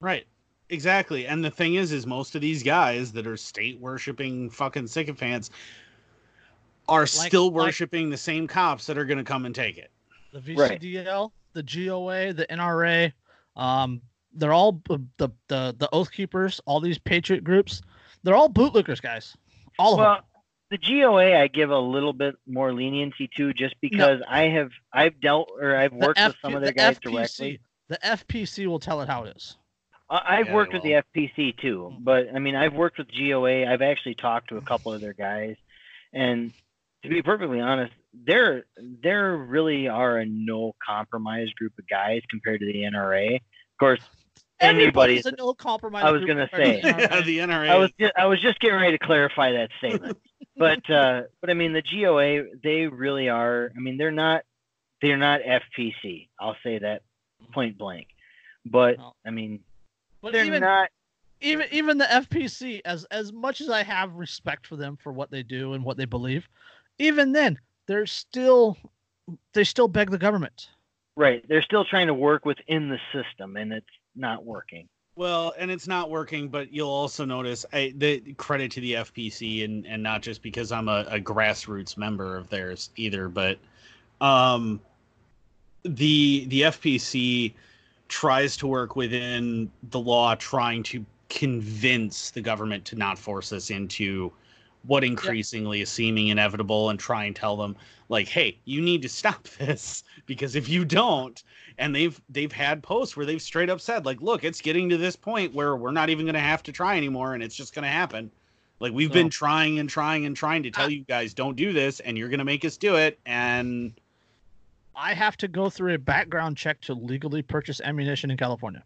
Right. Exactly. And the thing is, is most of these guys that are state worshiping fucking sycophants are still like- worshiping the same cops that are going to come and take it. The Right. VCDL, the GOA, the NRA, um, they're all the the the Oath Keepers, all these patriot groups. They're all bootlickers, guys. All of them. The GOA I give a little bit more leniency to just because I have I've dealt or I've The worked with some of their the guys FPC directly. The FPC will tell it how it is. I- I've Yeah, worked with the FPC too, but I mean, I've worked with GOA. I've actually talked to a couple of their guys, and to be perfectly honest, they're they're really are a no compromise group of guys compared to the NRA. Of course, anybody. Everybody's a no compromise. I was gonna say. the yeah, NRA. the NRA. I was just, I was just getting ready to clarify that statement, [LAUGHS] but uh, but I mean, the GOA they really are. I mean, they're not they're not FPC. I'll say that point blank. But No. I mean, But they're even not. even even the FPC, as as much as I have respect for them for what they do and what they believe, even then, they're still they still beg the government. Right. They're still trying to work within the system and it's not working. Well, and it's not working, but you'll also notice I, the credit to the FPC, and and not just because I'm a, a grassroots member of theirs either, but um, the the FPC tries to work within the law, trying to convince the government to not force us into what increasingly is seeming inevitable, and try and tell them like, hey, you need to stop [LAUGHS] this because if you don't, and they've they've had posts where they've straight up said like look it's getting to this point where we're not even going to have to try anymore and it's just going to happen. Like we've been trying and trying and trying to tell you guys don't do this and you're going to make us do it and I have to go through a background check to legally purchase ammunition in California.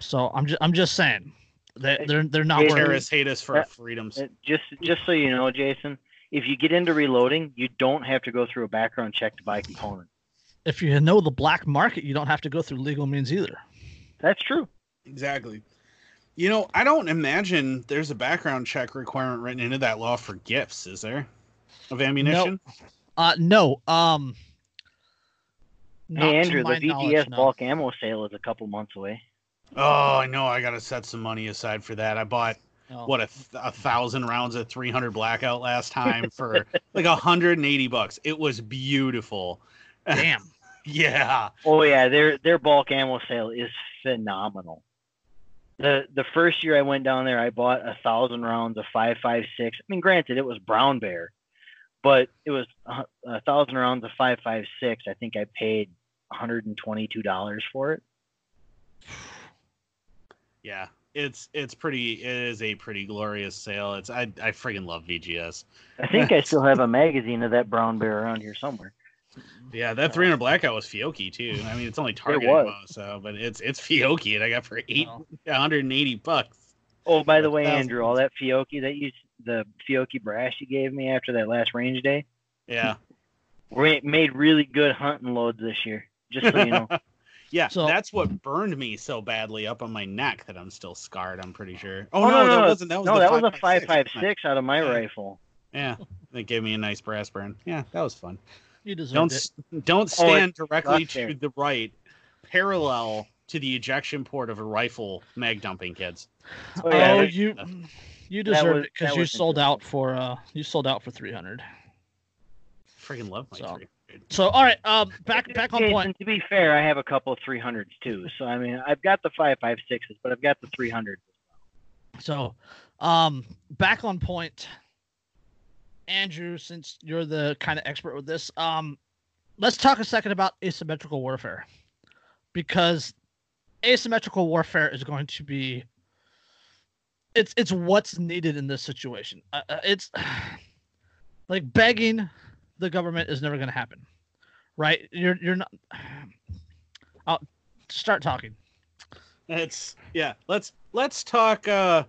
So I'm just I'm just saying that they're they're not Hey, working. terrorists hate us for our freedoms Uh, Just just so you know, Jason, if you get into reloading, you don't have to go through a background check to buy a component. If you know the black market, you don't have to go through legal means either. That's true. exactly you know i don't imagine there's a background check requirement written into that law for gifts is there of ammunition Uh no. Um not hey to Andrew, the my VGS knowledge, no. bulk ammo sale is a couple months away. Oh i know i gotta set some money aside for that i bought No. what a, th- a thousand rounds of 300 blackout last [LAUGHS] time for like 180 bucks it was beautiful Damn. [LAUGHS] yeah Oh yeah, their their bulk ammo sale is phenomenal. The the first year I went down there, I bought a thousand rounds of five five six. I mean, granted, it was brown bear, but it was a, a thousand rounds of five five six. I think I paid one hundred and twenty two dollars for it. Yeah it's it's pretty it is a pretty glorious sale it's i i freaking love vgs I think I still have a [LAUGHS] magazine of that brown bear around here somewhere. yeah that 300 blackout was Fiocchi too i mean it's only target ammo, so but it's it's Fiocchi and i got for eight Well. 180 bucks Oh, by the way, Thousands. Andrew, all that Fiocchi that you the Fiocchi brass you gave me after that last range day, yeah [LAUGHS] we made really good hunting loads this year. Just so you know. [LAUGHS] yeah So- that's what burned me so badly up on my neck that i'm still scarred i'm pretty sure oh, Oh, no, no, that no. wasn't that was no, that was a 5.56, five five wasn't it? out of my Yeah. rifle. yeah they gave me a nice brass burn yeah that was fun You deserve don't it. don't Oh, stand directly to the right parallel to the ejection port of a rifle mag dumping kids Oh, yeah, oh, you you deserve was- it because you sold out for uh you sold out for 300. freaking love my So, three So all right, um back back on point. to be fair, I have a couple of three hundreds too. So I mean, I've got the five five sixes, but I've got the three hundred. So, um, back on point, Andrew. Since you're the kind of expert with this, um, let's talk a second about asymmetrical warfare, because asymmetrical warfare is going to be it's it's what's needed in this situation. Uh, uh, it's [SIGHS] like begging the government is never going to happen, right? You're you're not. [SIGHS] I'll start talking. It's yeah. Let's let's talk uh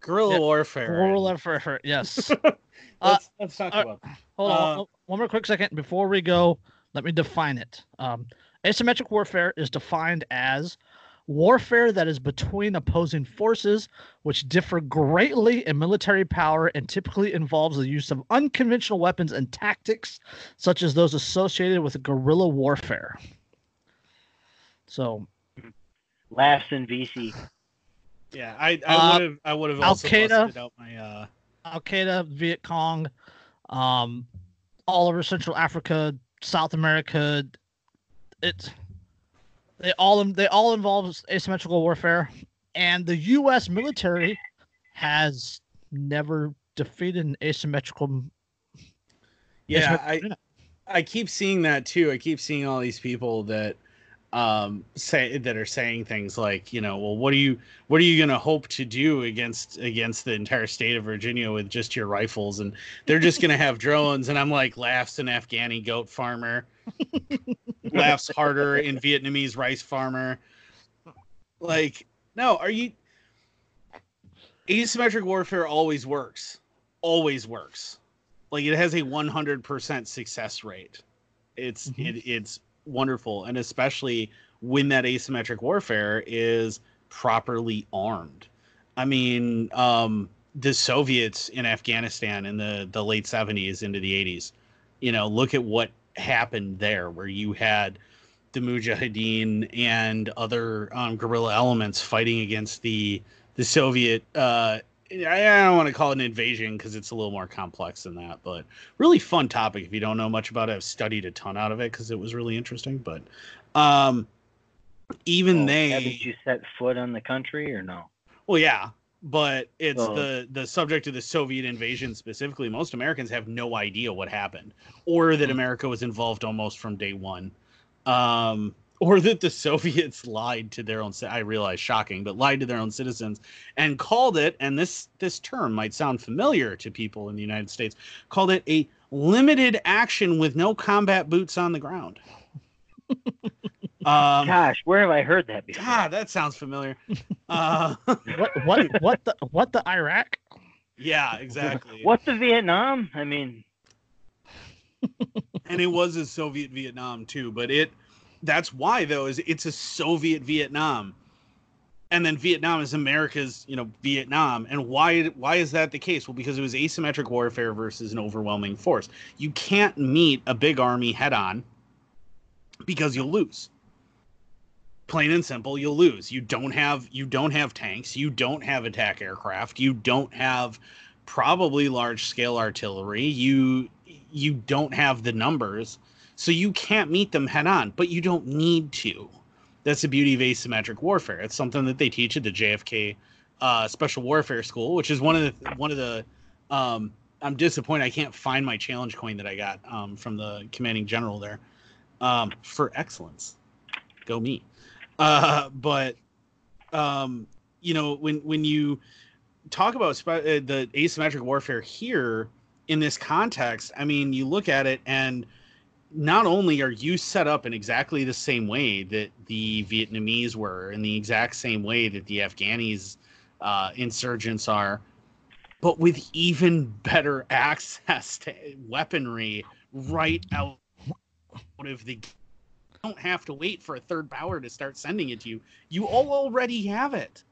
guerrilla Yeah, warfare. Guerrilla warfare. yes. [LAUGHS] let's, let's talk uh, about Hold on, Uh, one more quick second before we go. Let me define it. Um, asymmetric warfare is defined as warfare that is between opposing forces, which differ greatly in military power and typically involves the use of unconventional weapons and tactics, such as those associated with guerrilla warfare. So, Laughs in VC. yeah. I uh, I would have I would have also Al-Qaeda. busted out my uh Al Qaeda, Viet Cong, um, all over Central Africa, South America. It's they all they all involve asymmetrical warfare, and the U.S. military has never defeated an asymmetrical. yeah. asymmetrical I I keep seeing that too. I keep seeing all these people that um say that are saying things like you know well what are you what are you going to hope to do against against the entire state of virginia with just your rifles and they're just going to have [LAUGHS] drones and i'm like laughs an afghani goat farmer [LAUGHS] laughs harder in vietnamese rice farmer. Like no are you asymmetric warfare always works. Always works. Like it has a 100% success rate. It's Mhm. it, it's wonderful. And especially when that asymmetric warfare is properly armed. I mean um the soviets in afghanistan in the the late 70s into the 80s you know look at what happened there where you had the mujahideen and other um, guerrilla elements fighting against the the soviet uh I don't want to call it an invasion because it's a little more complex than that, but really fun topic. If you don't know much about it, I've studied a ton out of it because it was really interesting. But um, even Oh, they, Haven't you set foot on the country or no? well, yeah, but it's Oh. the the subject of the Soviet invasion specifically. Most Americans have no idea what happened, or that Mhm. America was involved almost from day one, um, or that the [LAUGHS] Soviets lied to their own. I realize shocking, but lied to their own citizens and called it. And this this term might sound familiar to people in the United States. Called it a limited action with no combat boots on the ground. [LAUGHS] um, Gosh, where have I heard that before? God, that sounds familiar. Uh, [LAUGHS] What what what the what the Iraq? yeah, exactly. What's the Vietnam? I mean, and it was a Soviet Vietnam too, but it that's why though is it's a Soviet Vietnam. And then Vietnam is America's, you know, Vietnam. And why why is that the case? Well, because it was asymmetric warfare versus an overwhelming force. You can't meet a big army head on because you'll lose. Plain and simple, you'll lose. You don't have you don't have tanks, you don't have attack aircraft, you don't have probably large scale artillery. You you don't have the numbers, so you can't meet them head on, but you don't need to. That's the beauty of asymmetric warfare. It's something that they teach at the JFK uh, Special Warfare School, which is one of the one of the. Um, I'm disappointed I can't find my challenge coin that I got um, from the commanding general there um, for excellence. Go me. Uh, but um, you know when when you talk about uh, the asymmetric warfare here in this context, I mean, you look at it and not only are you set up in exactly the same way that the Vietnamese were, in the exact same way that the Afghanis uh, insurgents are, but with even better [LAUGHS] access to weaponry right out of the don't have to wait for a third power to start sending it to you. You all already have it.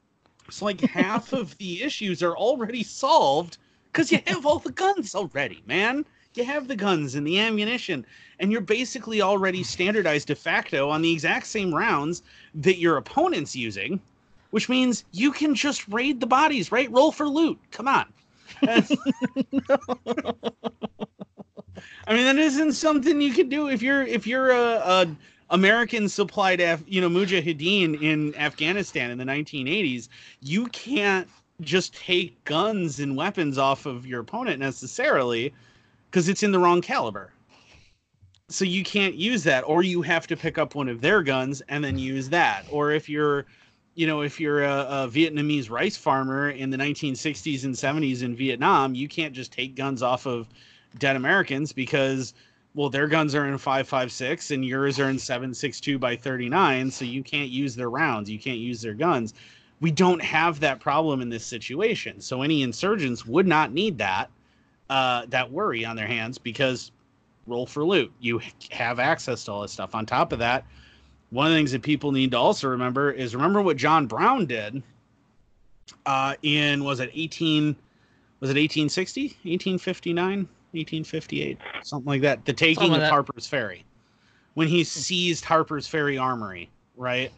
So like [LAUGHS] half of the issues are already solved because you have all the guns already, man. You have the guns and the ammunition, and you're basically already standardized de facto on the exact same rounds that your opponent's using, which means you can just raid the bodies, right? Roll for loot. Come on. [LAUGHS] I mean, that isn't something you could do if you're if you're a, a American supplied, Af, you know, Mujahideen in Afghanistan in the 1980s. You can't just take guns and weapons off of your opponent necessarily because it's in the wrong caliber. So you can't use that, or you have to pick up one of their guns and then use that. Or if you're, you know, if you're a, a Vietnamese rice farmer in the 1960s and 70s in Vietnam, you can't just take guns off of dead Americans because, well, their guns are in 5.56 and yours are in 7.62 by 39, so you can't use their rounds, you can't use their guns. We don't have that problem in this situation, so any insurgents would not need that uh, that worry on their hands because roll for loot. You have access to all this stuff. On top of that, one of the things that people need to also remember is remember what John Brown did uh, in was it 18 was it 1860 1859 1858 something like that the taking Something of that. Harper's Ferry when he seized Harper's Ferry Armory right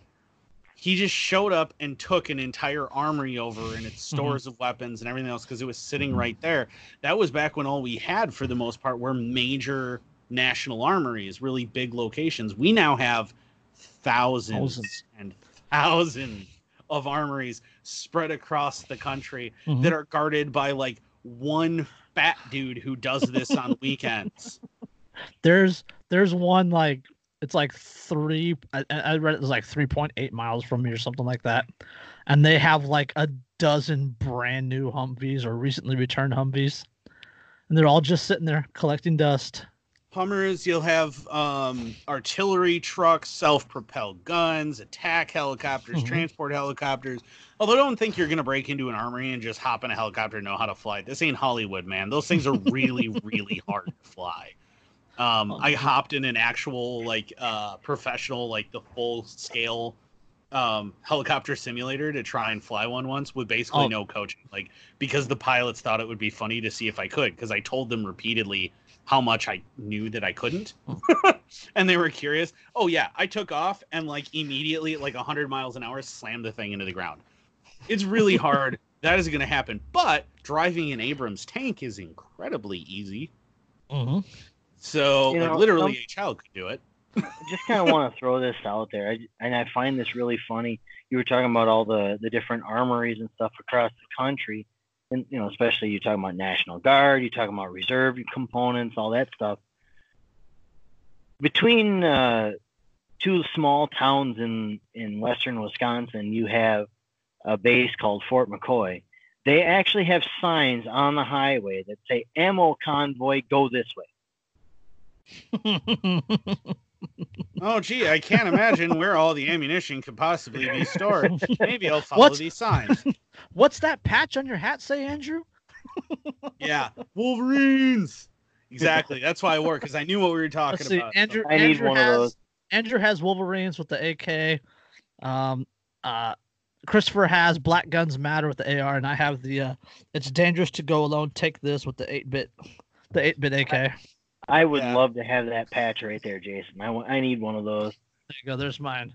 he just showed up and took an entire armory over and its stores of weapons and everything else because it was sitting right there that was back when all we had for the most part were major national armories really big locations we now have thousands, Thousands. and thousands of armories spread across the country Mhm. that are guarded by like one fat dude who does this on [LAUGHS] weekends. There's there's one like it's like three. I, I I read it was like three point eight miles from me or something like that, and they have like a dozen brand new Humvees or recently returned Humvees, and they're all just sitting there collecting dust. Hummers, you'll have um, artillery trucks, self-propelled guns, attack helicopters, Mhm. transport helicopters. Although I don't think you're gonna break into an armory and just hop in a helicopter and know how to fly. This ain't Hollywood, man. Those things are really, [LAUGHS] really hard to fly. Um, I hopped in an actual like uh, professional, like the full scale um, helicopter simulator to try and fly one once with basically Oh. no coaching, like because the pilots thought it would be funny to see if I could, because I told them repeatedly how much I knew that I couldn't, [LAUGHS] [LAUGHS] and they were curious. Oh yeah, I took off and like immediately at like 100 miles an hour slammed the thing into the ground. It's really [LAUGHS] hard. that is going to happen, but driving an Abrams tank is incredibly easy. Mm-hmm. So You like know, literally some- a child could do it. I just kind of want to throw this out there, I, and I find this really funny. You were talking about all the the different armories and stuff across the country, and you know, especially you talking about National Guard, you talking about reserve components, all that stuff. Between uh, two small towns in in western Wisconsin, you have a base called Fort McCoy. They actually have signs on the highway that say "Ammo convoy, go this way." [LAUGHS] Oh gee, I can't imagine where all the ammunition could possibly be stored. [LAUGHS] Maybe I'll follow What's- these signs. [LAUGHS] What's that patch on your hat say, Andrew? [LAUGHS] Yeah, Wolverines. Exactly. That's why I wore because I knew what we were talking Let's see, about. Andrew. I need Andrew one of has, those. Andrew has Wolverines with the AK. Um, uh, Kristofer has Black Guns Matter with the AR, and I have the uh, It's Dangerous to Go Alone. Take this with the eight bit, the eight bit AK. There I would Yeah. love to have that patch right there, Jason. I, wa- I need one of those. There you go. There's mine.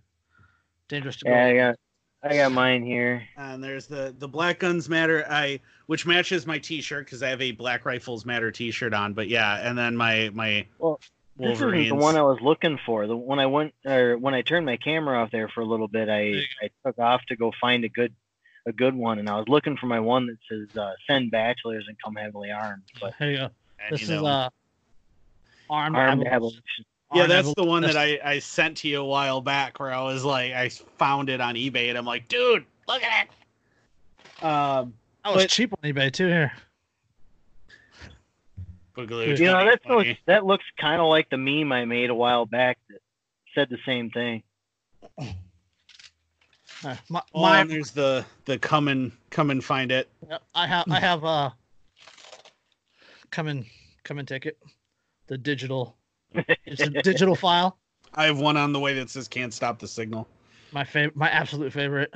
Dangerous to Go. Yeah, I got I got mine here. And there's the the Black Guns Matter, I which matches my T-shirt because I have a Black Rifles Matter T-shirt on. But yeah, and then my my Well, This isn't the one I was looking for. The when I went or when I turned my camera off there for a little bit, I I took off to go find a good a good one, and I was looking for my one that says uh, "Send bachelors and come heavily armed." But Here you go. and, This you is know, uh, armed, armed Evolution. evolution. yeah, Armed that's the one that I I sent to you a while back where I was like I found it on eBay and I'm like, dude, look at it. Um, That was but- cheap on eBay too. Here. Boogaloo, You know, that's so, that looks kind of like the meme I made a while back that said the same thing. Uh, my, Oh, my and there's the the come and come and find it. Yep, I have I have uh come in come and take it. The digital it's [LAUGHS] a digital file. I have one on the way that says "Can't stop the signal." My favorite my absolute favorite.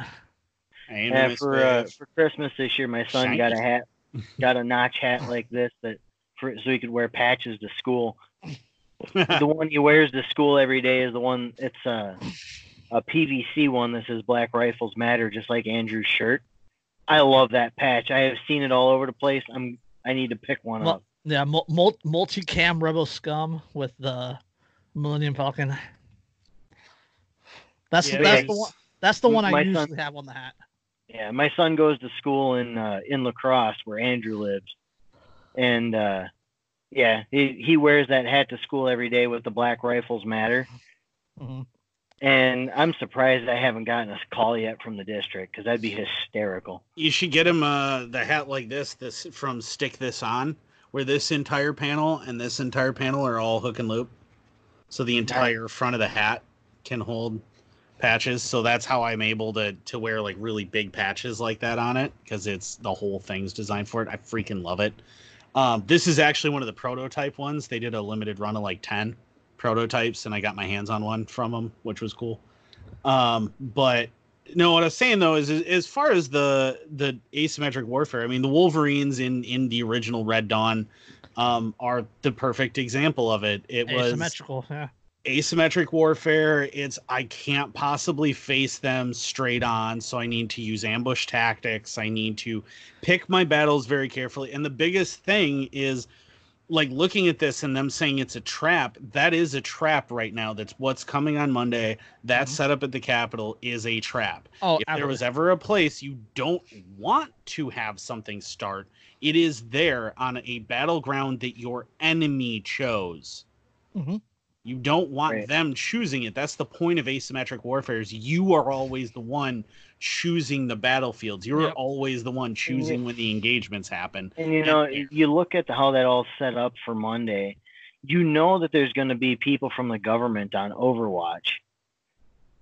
And Yeah, Miss for uh, for Christmas this year, my son got a hat, [LAUGHS] got a notch hat like this that for so he could wear patches to school. [LAUGHS] the one he wears to school every day is the one. It's a a PVC one that says "Black Rifles Matter," just like Andrew's shirt. I love that patch. I have seen it all over the place. I'm I need to pick one Well, up. Yeah, mul- mul- multi-cam Rebel Scum with the Millennium Falcon. That's Yeah, that's the one that's the one I usually son- have on the hat. Yeah, my son goes to school in uh, in La Crosse where Andrew lives, and uh, yeah, he he wears that hat to school every day with the Black Rifles Matter. Mhm. And I'm surprised I haven't gotten a call yet from the district because that'd be hysterical. You should get him uh, the hat like this, this from Stick This On, where this entire panel and this entire panel are all hook and loop. So the entire front of the hat can hold patches. So that's how I'm able to to wear like really big patches like that on it because it's the whole thing's designed for it. I freaking love it. Um, this is actually one of the prototype ones. They did a limited run of like ten prototypes, and I got my hands on one from them, which was cool. Um, but no, what I was saying though is, is as far as the the asymmetric warfare, I mean the Wolverines in in the original Red Dawn um, are the perfect example of it. It was Asymmetrical. Yeah. asymmetric warfare. It's I can't possibly face them straight on, so I need to use ambush tactics. I need to pick my battles very carefully. And the biggest thing is like looking at this and them saying it's a trap. That is a trap right now. That's what's coming on Monday. That Mhm. setup at the Capitol is a trap Oh, if there was ever a place you don't want to have something start, it is there on a battleground that your enemy chose. Mhm. You don't want Right. them choosing it. That's the point of asymmetric warfare. Is you are always the one choosing the battlefields. You're Yep. always the one choosing when the engagements happen. And you know, there- you look at how that all set up for Monday. You know that there's going to be people from the government on Overwatch.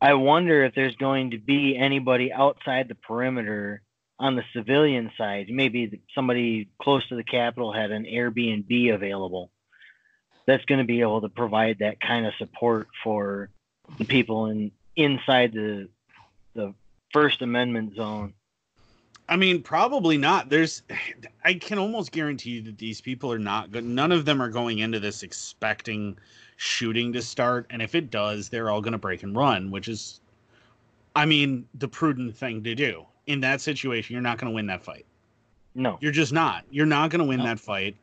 I wonder if there's going to be anybody outside the perimeter on the civilian side. Maybe somebody close to the Capitol had an Airbnb available. That's going to be able to provide that kind of support for the people in inside the the First Amendment zone. I mean, probably not. There's, I can almost guarantee you that these people are not good. None of them are going into this expecting shooting to start. And if it does, they're all going to break and run, which is, I mean, the prudent thing to do. In that situation, you're not going to win that fight. No. You're just not. You're not going to win No. that fight.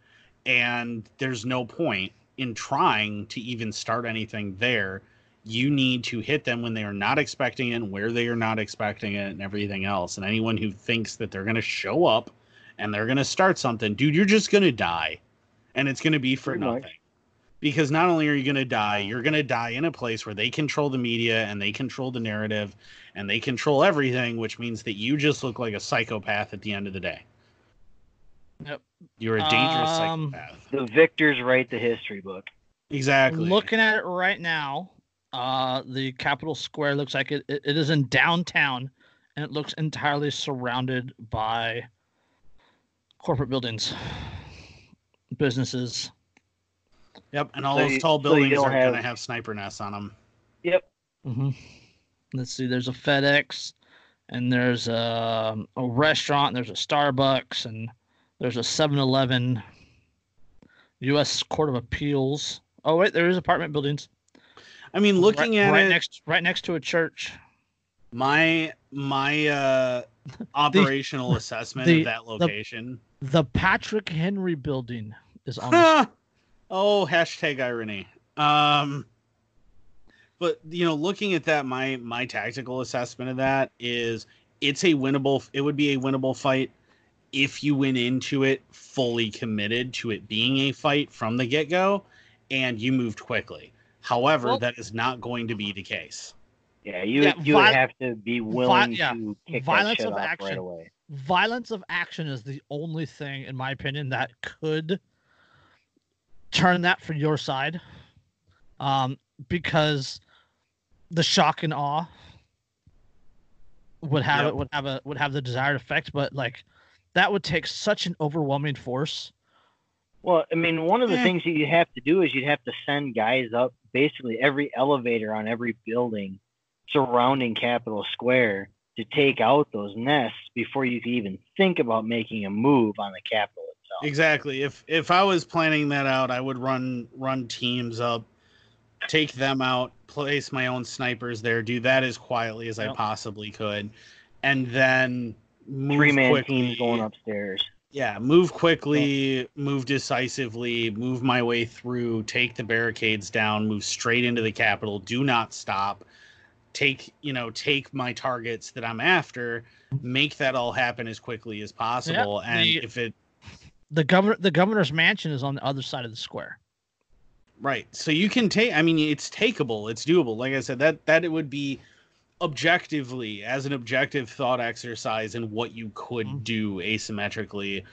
And there's no point in trying to even start anything there. You need to hit them when they are not expecting it, and where they are not expecting it, and everything else. And anyone who thinks that they're going to show up and they're going to start something, dude, you're just going to die. And it's going to be for Pretty much. nothing. Because not only are you going to die, you're going to die in a place where they control the media and they control the narrative and they control everything, which means that you just look like a psychopath at the end of the day. Yep. You're a dangerous Um, psychopath. The victors write the history book. Exactly. Looking at it right now, uh, the Capitol Square looks like it, it, it is in downtown, and it looks entirely surrounded by corporate buildings, businesses. Yep, and all So those you- tall buildings don't are going to have- have sniper nests on them. Yep. Mm-hmm. Let's see. There's a FedEx, and there's a, a restaurant. And There's a Starbucks, and there's a 7-Eleven. U.S. Court of Appeals. Oh wait, there is apartment buildings. I mean, looking right, at right it, next, right next to a church. my my uh, [LAUGHS] operational assessment the- of that location. The Patrick Henry Building is on. the oh, hashtag irony. Um, but you know, looking at that, my my tactical assessment of that is it's a winnable. It would be a winnable fight if you went into it fully committed to it being a fight from the get go, and you moved quickly. However, Well- that is not going to be the case. Yeah, you Yeah, you vi- would have to be willing yeah, to kick violence that shit of off action. right away. violence of action is the only thing, in my opinion, that could turn that for your side. Um, because the shock and awe would have Yep. it would have a would have the desired effect, but like that would take such an overwhelming force. Well, I mean, one of the Eh. things that you have to do is you'd have to send guys up basically every elevator on every building surrounding Capitol Square to take out those nests before you could even think about making a move on the Capitol itself. Exactly. If if I was planning that out, I would run run teams up, take them out, place my own snipers there, do that as quietly as I possibly could, and then move Three man quickly. teams going upstairs. Yeah, move quickly, move decisively, move my way through, take the barricades down, move straight into the Capitol. Do not stop. Take you know, take my targets that I'm after, make that all happen as quickly as possible, and the- if it The governor the governor's mansion is on the other side of the square. Right. So you can take. I mean, it's takeable. It's doable. Like I said, that that it would be objectively as an objective thought exercise and what you could Mhm. do asymmetrically.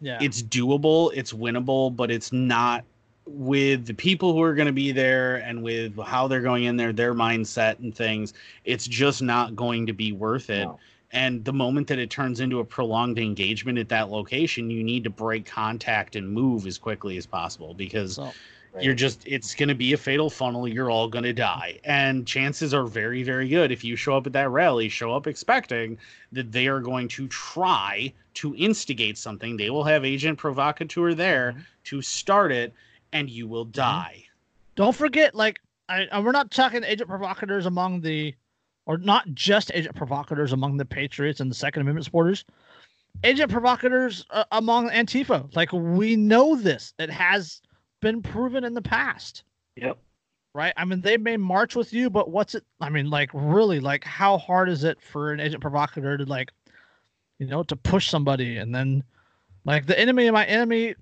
Yeah. It's doable. It's winnable, but it's not with the people who are going to be there and with how they're going in there, their mindset and things. It's just not going to be worth it. No. And the moment that it turns into a prolonged engagement at that location, you need to break contact and move as quickly as possible because so, you're just it's going to be a fatal funnel you're all going to die and chances are very very good if you show up at that rally show up expecting that they are going to try to instigate something they will have agent provocateur there Mhm. to start it and you will die don't forget, like, I, and we're not talking agent provocateurs among the, or not just agent provocateurs among the Patriots and the Second Amendment supporters. Agent provocateurs uh, among Antifa. Like, we know this. It has been proven in the past. Yep. right? I mean, they may march with you, but what's it? I mean, like, really, like, how hard is it for an agent provocateur to, like, you know, to push somebody and then, like, the enemy of my enemy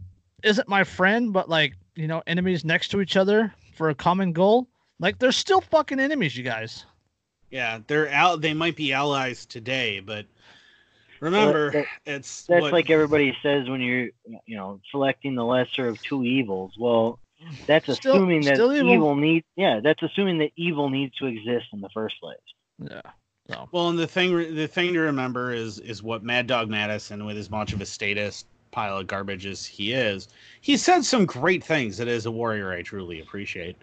isn't my friend, but, like, you know, enemies next to each other for a common goal? Like, they're still fucking enemies, you guys. yeah they're out they might be allies today but remember that- it's That's what- like everybody says when you're, you know, selecting the lesser of two evils. Well, that's Still- assuming that evil. evil. needs. Yeah, that's assuming that evil needs to exist in the first place. Yeah. So, Well, and the thing the thing to remember is is what Mad Dog Mattis, with as much of a statist pile of garbage as he is, he said some great things that as a warrior I truly appreciate.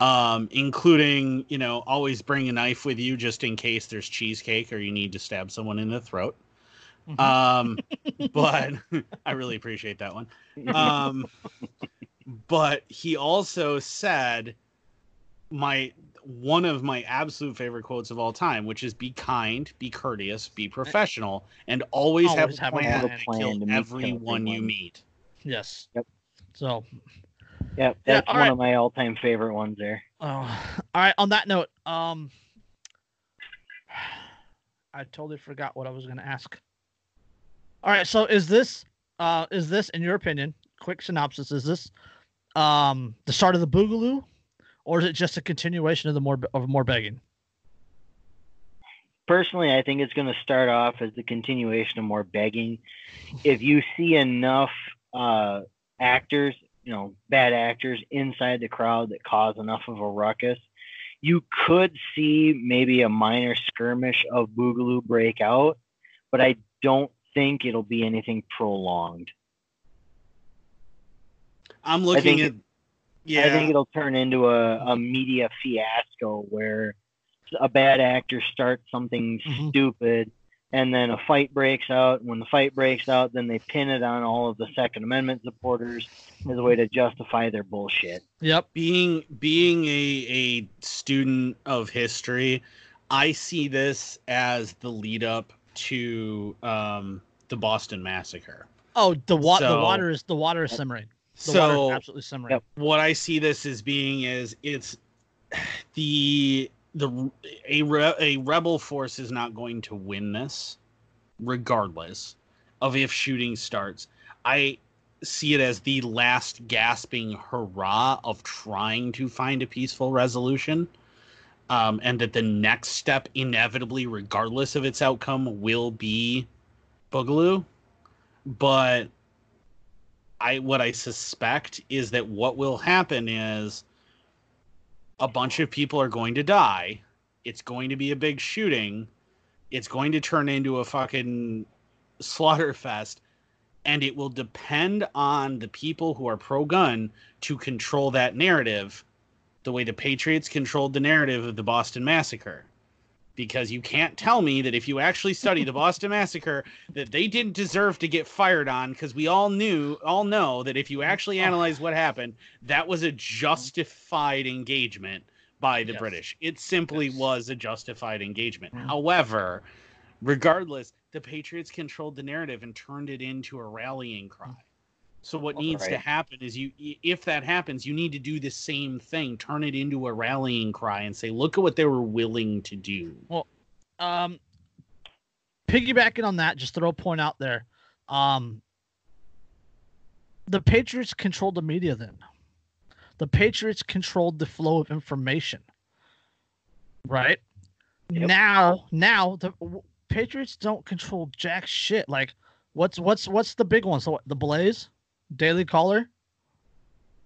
Um, including, you know, always bring a knife with you just in case there's cheesecake or you need to stab someone in the throat. [LAUGHS] Um, but [LAUGHS] I really appreciate that one. Um, but he also said my one of my absolute favorite quotes of all time, which is "Be kind, be courteous, be professional, and always, have Always a have a plan, plan. to kill to meet everyone you meet." yes. Yep. So, Yep, that's all one right. of my all-time favorite ones there. Oh, all right. On that note, um, I totally forgot what I was going to ask. All right. So, is this, uh, is this, in your opinion, quick synopsis, is this, um, the start of the Boogaloo, or is it just a continuation of the more of more begging? Personally, I think it's going to start off as the continuation of more begging. If you see enough uh, actors, you know, bad actors inside the crowd that cause enough of a ruckus, you could see maybe a minor skirmish of Boogaloo break out, but I don't think it'll be anything prolonged. I'm looking at it- yeah. I think it'll turn into a, a media fiasco where a bad actor starts something Mhm. stupid and then a fight breaks out. When the fight breaks out, then they pin it on all of the Second Amendment supporters as a way to justify their bullshit. Yep. being being a a student of history, I see this as the lead up to um, the Boston Massacre. Oh, the water. the water is the water is simmering. The so water is absolutely simmering. Yep. what I see this as being is it's [SIGHS] the the a re, a rebel force is not going to win this, regardless of if shooting starts. I see it as the last gasping hurrah of trying to find a peaceful resolution. Um, and that the next step, inevitably, regardless of its outcome, will be Boogaloo. But I what I suspect is that what will happen is a bunch of people are going to die. It's going to be a big shooting. It's going to turn into a fucking slaughter fest. And it will depend on the people who are pro gun to control that narrative the way the Patriots controlled the narrative of the Boston Massacre. Because you can't tell me that if you actually study the Boston Massacre, that they didn't deserve to get fired on because we all knew all know that if you actually analyze what happened that was a justified engagement by the Yes. british it simply Yes. was a justified engagement Mhm. however regardless the patriots controlled the narrative and turned it into a rallying cry so what needs to happen is you if that happens you need to do the same thing turn it into a rallying cry and say look at what they were willing to do Well, um piggybacking on that just throw a point out there um the patriots controlled the media then the Patriots controlled the flow of information. Right? Yep. Now, now the w- Patriots don't control jack shit. Like what's what's what's the big one? So what, the Blaze, Daily Caller?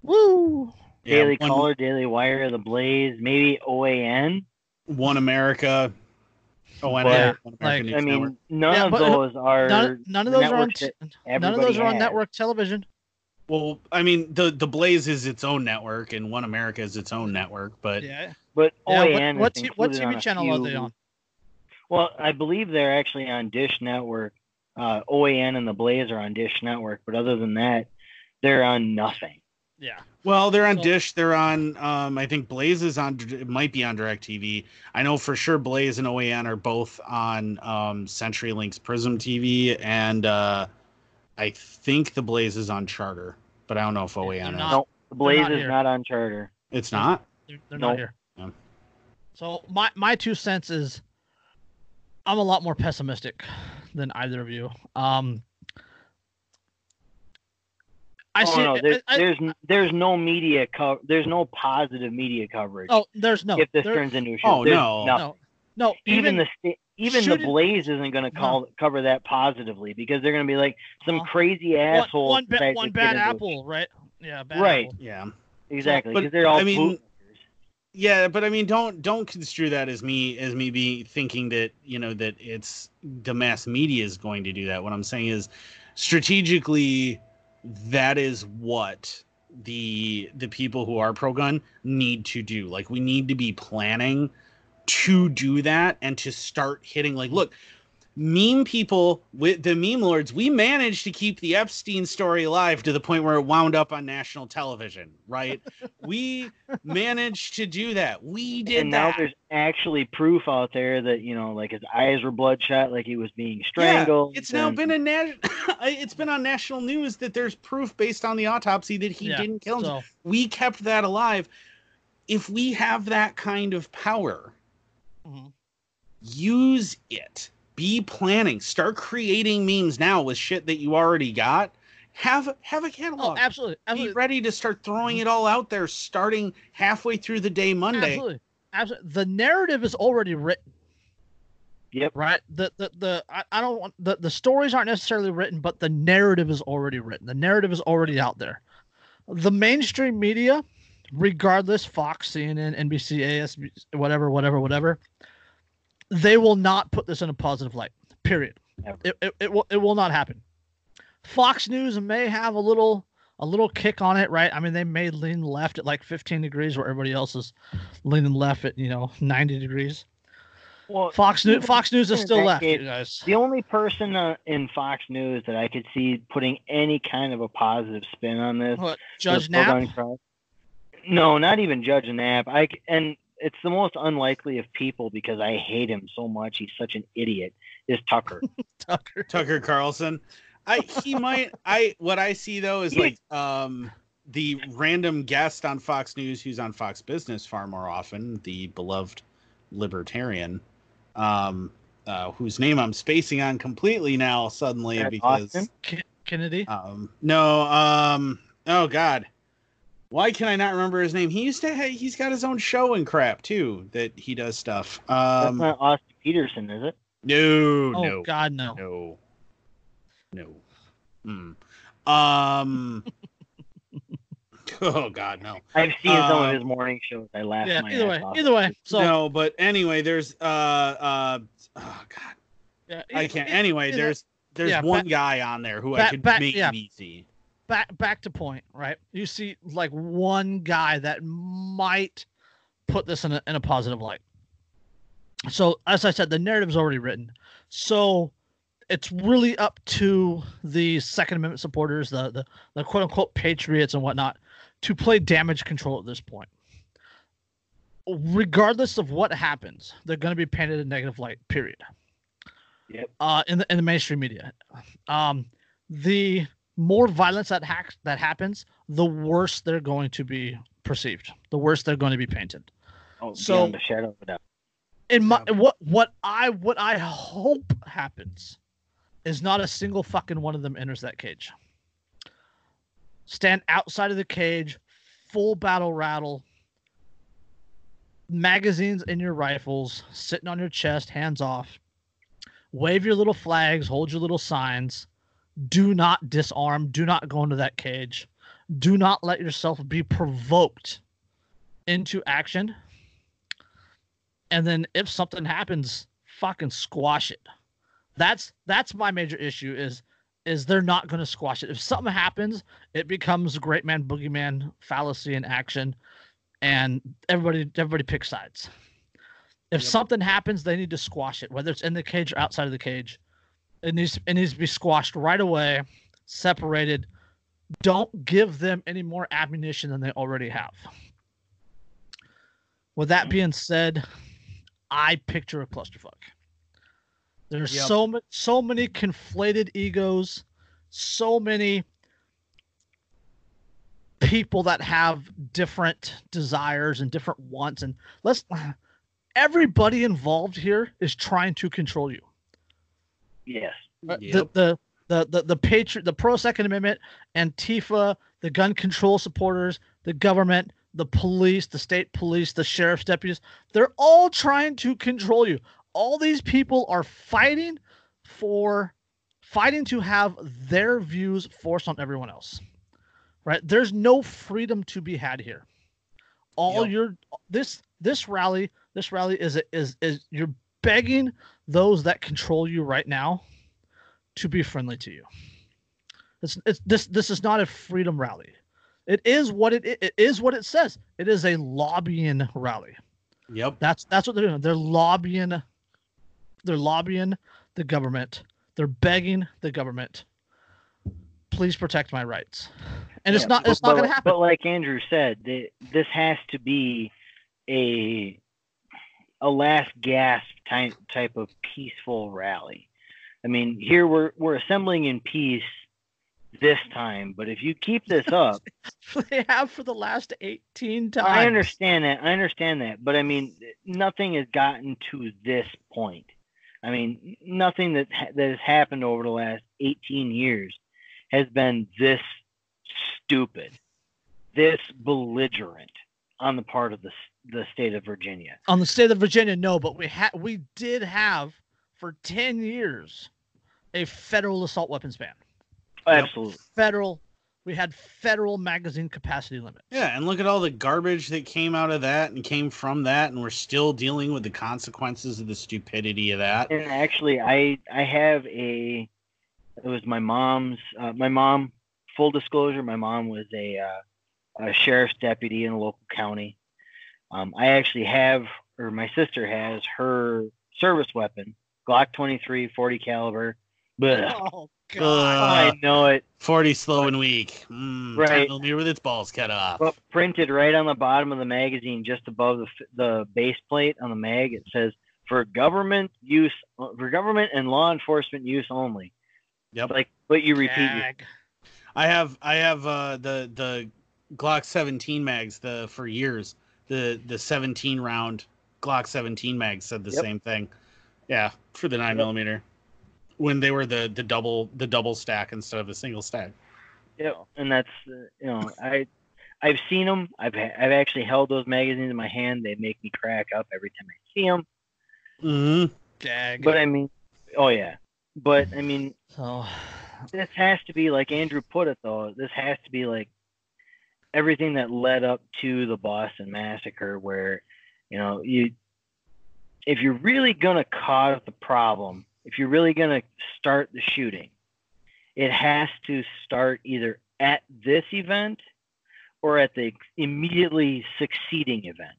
Woo! Yeah, Daily one, Caller, Daily Wire, The Blaze, maybe OAN. One America. Oh, and Yeah, like, I mean, Network. none Yeah, of but those are None, none of those are on t- none of those are on has. network television. Well, I mean, the the Blaze is its own network, and One America is its own network. But Yeah. But Yeah, what- OAN what is t- what TV on a channel are they on? Well, I believe they're actually on Dish Network. Uh, OAN and the Blaze are on Dish Network, but other than that, they're on nothing. Yeah. well, they're on So- Dish. They're on. Um, I think Blaze is on. It might be on Directv. I know for sure Blaze and OAN are both on um, CenturyLink's Prism TV, and uh, I think the Blaze is on Charter, but I don't know if OAN they're is. No, the Blaze not is here. not on Charter. It's not. They're, they're Nope. not here. No. So my my two cents is, I'm a lot more pessimistic than either of you. Um, I oh see. no, there's, I- there's there's no media co- there's no positive media coverage oh, there's no. if this there- turns into a show. Oh, There's no. no, no. Even, the sta- even the Blaze isn't going to call cover that positively because they're going to be like some Uh-huh. crazy asshole. one, ba- one bad get into a- apple, right? Yeah, bad Right. apple. Yeah. Exactly, But, because they're all I mean, boot- Yeah, but I mean, don't don't construe that as me as me be thinking that you know that it's the mass media is going to do that. What I'm saying is, strategically, that is what the the people who are pro gun need to do. Like, we need to be planning to do that and to start hitting. Like, look, meme people with the meme lords, we managed to keep the Epstein story alive to the point where it wound up on national television, right? [LAUGHS] we managed to do that. We did and now that. there's actually proof out there that you know, like his eyes were bloodshot, like he was being strangled Yeah, strangled. it's now been a nat- [LAUGHS] it's been on national news that there's proof based on the autopsy that he Yeah, didn't kill him. So We kept that alive. If we have that kind of power, mhm. use it. Be planning. Start creating memes now with shit that you already got. Have have a catalog. oh, catalog. absolutely, Be ready to start throwing mm-hmm. it all out there starting halfway through the day Monday. absolutely, absolutely. The narrative is already written. Yep. right the the, the I, I don't want the, the stories aren't necessarily written but the narrative is already written the narrative is already out there the mainstream media regardless fox cnn nbc asb whatever whatever whatever they will not put this in a positive light period it, it, it will it will not happen fox news may have a little a little kick on it right i mean they may lean left at like 15 degrees where everybody else is leaning left at you know 90 degrees Well, Fox News. Fox News is still left, case, guys. The only person uh, in Fox News that I could see putting any kind of a positive spin on this What, Judge Knapp? No, not even Judge Knapp. I and it's the most unlikely of people because I hate him so much. He's such an idiot. Is Tucker? [LAUGHS] Tucker. Tucker Carlson. I he [LAUGHS] might I what I see though is like um the random guest on Fox News who's on Fox Business far more often, the beloved libertarian, um uh, whose name I'm spacing on completely now suddenly Ted because Austin? Kennedy. um no um oh god why can I not remember his name? He used to ha- he's got his own show and crap too that he does stuff. That's Um not Austin Petersen, is it? no oh no God, no. no. No. Hmm. Um. [LAUGHS] oh God, no. I've seen some of Um, his morning shows. I laugh Yeah. my Either way. off. Either way. So no, but anyway, there's uh uh. Oh God, yeah, I can't. e- Anyway, either- there's there's yeah, one back- guy on there who I could back- maybe yeah. see. Back back to point, right? You see, like one guy that might put this in a in a positive light. So as I said, the narrative's already written. So it's really up to the Second Amendment supporters, the the, the quote unquote patriots and whatnot, to play damage control at this point. Regardless of what happens, they're going to be painted in a negative light. Period. Yep. Uh, in the in the mainstream media, um, the more violence that hacks that happens, the worse they're going to be perceived. The worse they're going to be painted. Oh, So- the shadow of a doubt. In my Yeah. what what I what I hope happens is not a single fucking one of them enters that cage. Stand outside of the cage, full battle rattle, magazines in your rifles, sitting on your chest, hands off. Wave your little flags, hold your little signs. Do not disarm. Do not go into that cage. Do not let yourself be provoked into action. And then if something happens, fucking squash it. That's that's my major issue is is they're not going to squash it. If something happens, it becomes great man boogeyman fallacy in action, and everybody everybody picks sides. If Yep. something happens, they need to squash it, whether it's in the cage or outside of the cage. It needs it needs to be squashed right away, separated. Don't give them any more ammunition than they already have. With that mm. being said, I picture a clusterfuck. There's Yep. so much, so many conflated egos, so many people that have different desires and different wants, and let's. [SIGHS] Everybody involved here is trying to control you. Yes. Uh, Yep. The, the the the the patriot, the pro Second Amendment, Antifa, the gun control supporters, the government, the police, the state police, the sheriff's deputies, they're all trying to control you. All these people are fighting for fighting to have their views forced on everyone else. Right? There's no freedom to be had here. All Yep. your this this rally, this rally is is is you're begging those that control you right now to be friendly to you. It's, it's this this is not a freedom rally. It is what it, it is what it says. It is a lobbying rally. Yep. That's that's what they're doing. They're lobbying they're lobbying the government. They're begging the government. Please protect my rights. And it's Yeah, not it's but- not going to happen. But like Andrew said, th- this has to be a a last gasp type type of peaceful rally. I mean, here we're we're assembling in peace this time, but if you keep this [LAUGHS] up, they have for the last 18 times. I understand that. I understand that, but I mean, nothing has gotten to this point. I mean, nothing that that has happened over the last 18 years has been this stupid, this belligerent on the part of the the state of Virginia. on the state of Virginia, no, but we had we did have for 10 years a federal assault weapons ban. Absolutely. Federal we had federal magazine capacity limit. Yeah, and look at all the garbage that came out of that and came from that, and we're still dealing with the consequences of the stupidity of that. And actually, I I have a. It was my mom's. Uh, my mom. Full disclosure, my mom was a, uh, a sheriff's deputy in a local county. Um, I actually have, or my sister has, her service weapon, Glock 23, 40 caliber. But Oh Uh, I know it. 40 slow and weak. Mm, Right. 10 millimeter with its balls cut off. But printed right on the bottom of the magazine, just above the the base plate on the mag, it says for government use, for government and law enforcement use only. Yep. Like, but you repeat. I have I have uh, the the Glock 17 mags the for years. The the 17 round Glock 17 mags said the Yep. same thing. Yeah, for the 9 Yep. millimeter. When they were the the double the double stack instead of the single stack. Yeah, and that's uh, you know I I've seen them. I've ha- I've actually held those magazines in my hand. They make me crack up every time I see them. Mm-hmm. Gag. But I mean, oh yeah. But I mean, so this has to be like Andrew put it though. This has to be like everything that led up to the Boston massacre, where you know you if you're really gonna cause the problem, if you're really gonna start the shooting, it has to start either at this event or at the immediately succeeding event.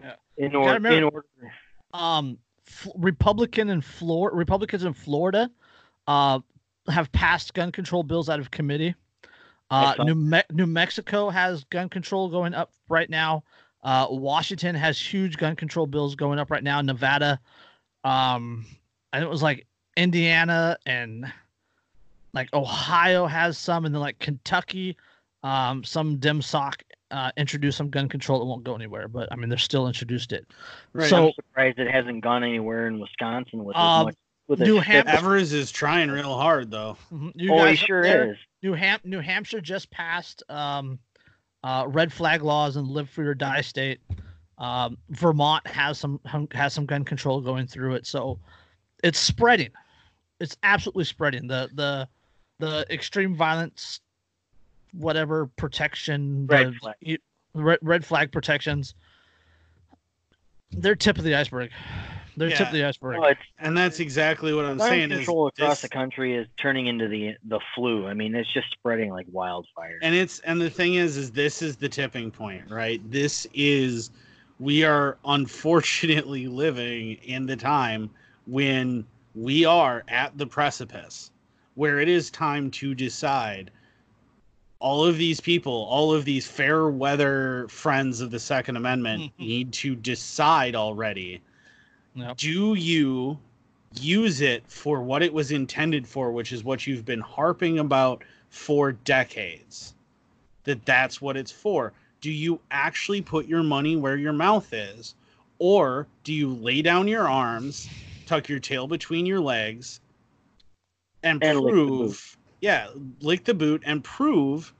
Yeah. In gotta order, in order, um F- Republican in Florida Republicans in Florida uh have passed gun control bills out of committee. Uh, New Me- New Mexico has gun control going up right now. Uh, Washington has huge gun control bills going up right now. Nevada, um, and it was like Indiana and like Ohio has some, and then like Kentucky, um, some DemSoc uh, introduced some gun control. It won't go anywhere, but I mean they're still introduced it. Right. So I'm surprised it hasn't gone anywhere in Wisconsin with Um, as much. With New Hampshire- Evers is trying real hard though. mhm, you Oh, he guys up sure there, is. New Ham New Hampshire just passed um uh, red flag laws and live free or die state. Um, Vermont has some has some gun control going through it, so it's spreading. It's absolutely spreading. The the the extreme violence, whatever protection, Red the, flag. you- red, red flag protections. They're tip of the iceberg. They're tip Yeah. of the iceberg. Well, And that's exactly what I'm gun saying. control is across this- the country is turning into the the flu. I mean, it's just spreading like wildfire. and it's and the thing is is this is the tipping point right this is we are unfortunately [LAUGHS] living in the time when we are at the precipice where it is time to decide all of these people all of these fair weather friends of the second amendment [LAUGHS] need to decide already Yep. do you use it for what it was intended for which is what you've been harping about for decades? That that's what it's for? Do you actually put your money where your mouth is? Or do you lay down your arms tuck your tail between your legs and, And lick prove yeah lick the boot and prove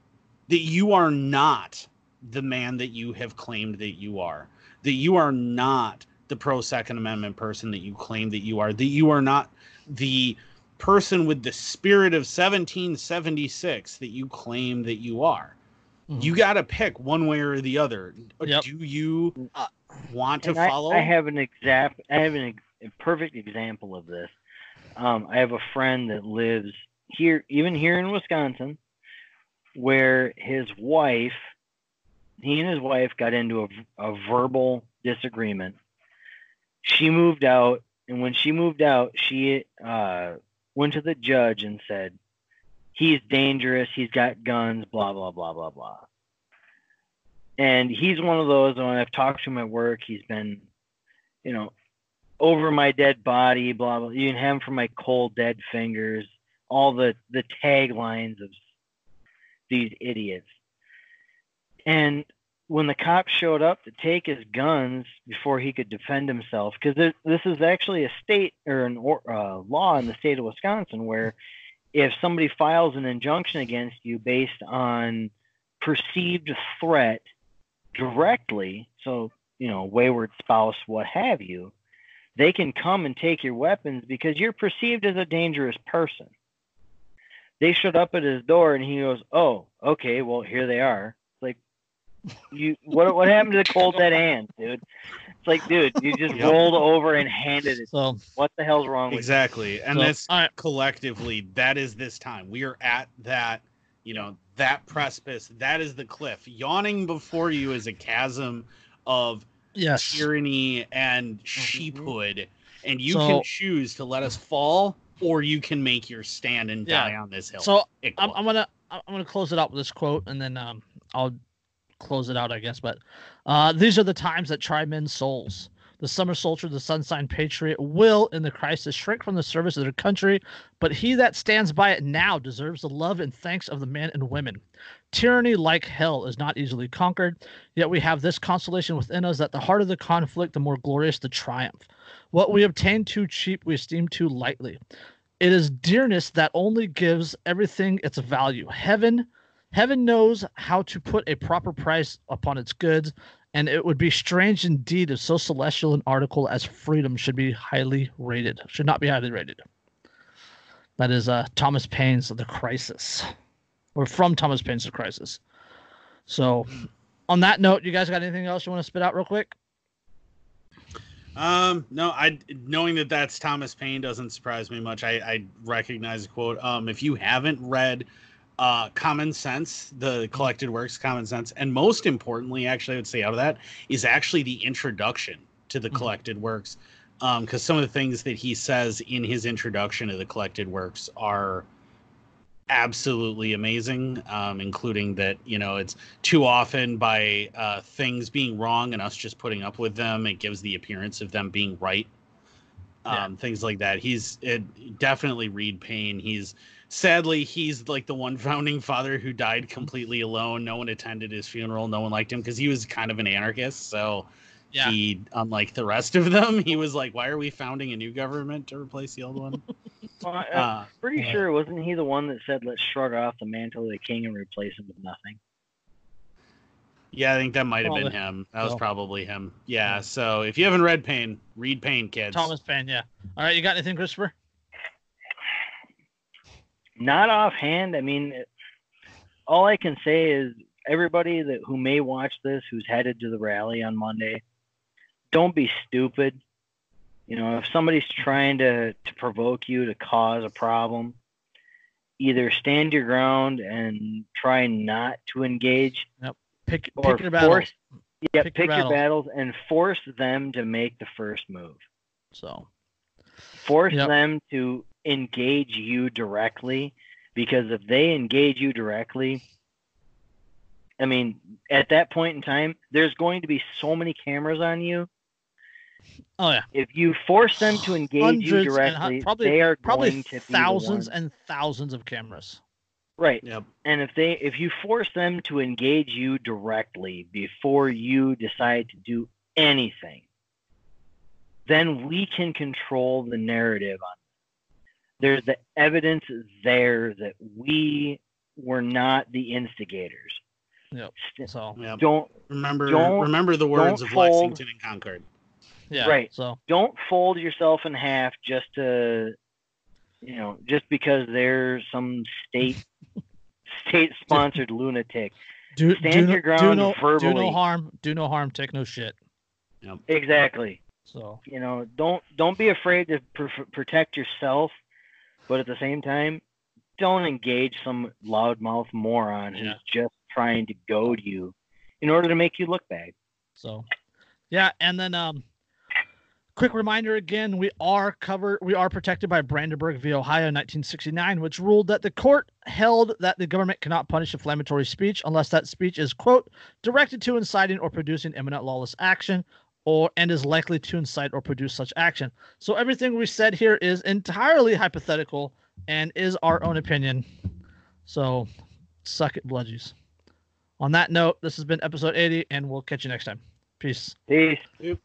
that you are not the man that you have claimed that you are? That you are not the pro second amendment person that you claim that you are that you are not the person with the spirit of 1776 that you claim that you are Mhm. you got to pick one way or the other Yep. do you Uh, want to And I- follow I, have an exact, I have an, a perfect example of this. Um, I have a friend that lives here, even here in Wisconsin, where his wife, he and his wife got into a, a verbal disagreement. She moved out, and when she moved out, she uh, went to the judge and said, "He's dangerous. He's got guns. Blah blah blah blah blah." And he's one of those when I've talked to him at work, he's been, you know, over my dead body, blah blah. You can have him for my cold dead fingers. All the the taglines of these idiots. And when the cops showed up to take his guns before he could defend himself, because this is actually a state or an uh, law in the state of Wisconsin where if somebody files an injunction against you based on perceived threat directly, so you know, wayward spouse, what have you, they can come and take your weapons because you're perceived as a dangerous person. They showed up at his door and he goes, "Oh, okay, well here they are." It's like, you what what happened to the cold dead hand, dude? It's like, dude, you just Yep. rolled over and handed it. So, What the hell's wrong with exactly and so that's all right. collectively that is this time we are at that you know that precipice that is the cliff yawning before you is a chasm of Yes. tyranny and sheephood and you So- can choose to let us fall or you can make your stand and Yeah. die on this hill So I'm. I'm gonna I'm gonna close it out with this quote, and then um, I'll close it out, I guess. But uh, these are the times that try men's souls. The summer soldier, the sun sign patriot, will in the crisis shrink from the service of their country, but he that stands by it now deserves the love and thanks of the men and women. Tyranny, like hell, is not easily conquered, yet we have this consolation within us that the harder the conflict, the more glorious the triumph. What we obtain too cheap, we esteem too lightly. It is dearness that only gives everything its value. Heaven, heaven knows how to put a proper price upon its goods, and it would be strange indeed if so celestial an article as freedom should be highly rated. Should not be highly rated. That is uh, Thomas Paine's The Crisis, or from Thomas Paine's The Crisis. So, on that note, you guys got anything else you want to spit out real quick? Um, no, I knowing that that's Thomas Paine doesn't surprise me much. I, I recognize the quote. Um, if you haven't read uh Common Sense, the collected works Common Sense, and most importantly, actually, I would say out of that is actually the introduction to the Mhm. collected works. Um, because some of the things that he says in his introduction to the collected works are absolutely amazing um, including that you know it's too often by uh, things being wrong and us just putting up with them it gives the appearance of them being right. Um, things like that. He's it, definitely read Paine. He's sadly he's like the one founding father who died completely alone no one attended his funeral no one liked him because he was kind of an anarchist so Yeah. he unlike the rest of them he was like why are we founding a new government to replace the old one [LAUGHS] Well, I, uh, I'm pretty yeah. sure wasn't he the one that said let's shrug off the mantle of the king and replace him with nothing? Yeah, I think that might have been him. That was oh. probably him. Yeah. So if you haven't read Paine, read Paine, kids. Thomas Paine, yeah. All right, you got anything, Kristofer? Not offhand. I mean, all I can say is everybody that who may watch this, who's headed to the rally on Monday, don't be stupid. You know, if somebody's trying to to provoke you to cause a problem, either stand your ground and try not to engage, Pick or pick your battles. force. Yeah, Pick pick, your your battles. battles and force them to make the first move. So force Yep. them to engage you directly because if they engage you directly i mean at that point in time there's going to be so many cameras on you oh yeah. if you force them to engage you Hundreds and directly probably- they are Probably going to thousands and thousands of cameras. right Yep. and if they if you force them to engage you directly before you decide to do anything then we can control the narrative on there's the evidence there that we were not the instigators Yep. So Yep. don't Remember Don't- remember the words of fold. Lexington and Concord. yeah. Right. So don't fold yourself in half just to you know just because there's some state [LAUGHS] state sponsored lunatic do Stand do, no- your do ground no do no harm. Do no harm. Take no shit. exactly So you know don't don't be afraid to pr- protect yourself but at the same time don't engage some loudmouth moron Yeah. who's just trying to goad you in order to make you look bad So, yeah, and then um, quick reminder again: we are covered, we are protected by Brandenburg v. Ohio, 1969, which ruled that the court held that the government cannot punish inflammatory speech unless that speech is quote directed to inciting or producing imminent lawless action, or and is likely to incite or produce such action. So everything we said here is entirely hypothetical and is our own opinion. So, suck it, bludgies. On that note, this has been episode 80, and we'll catch you next time. Peace. peace Yep.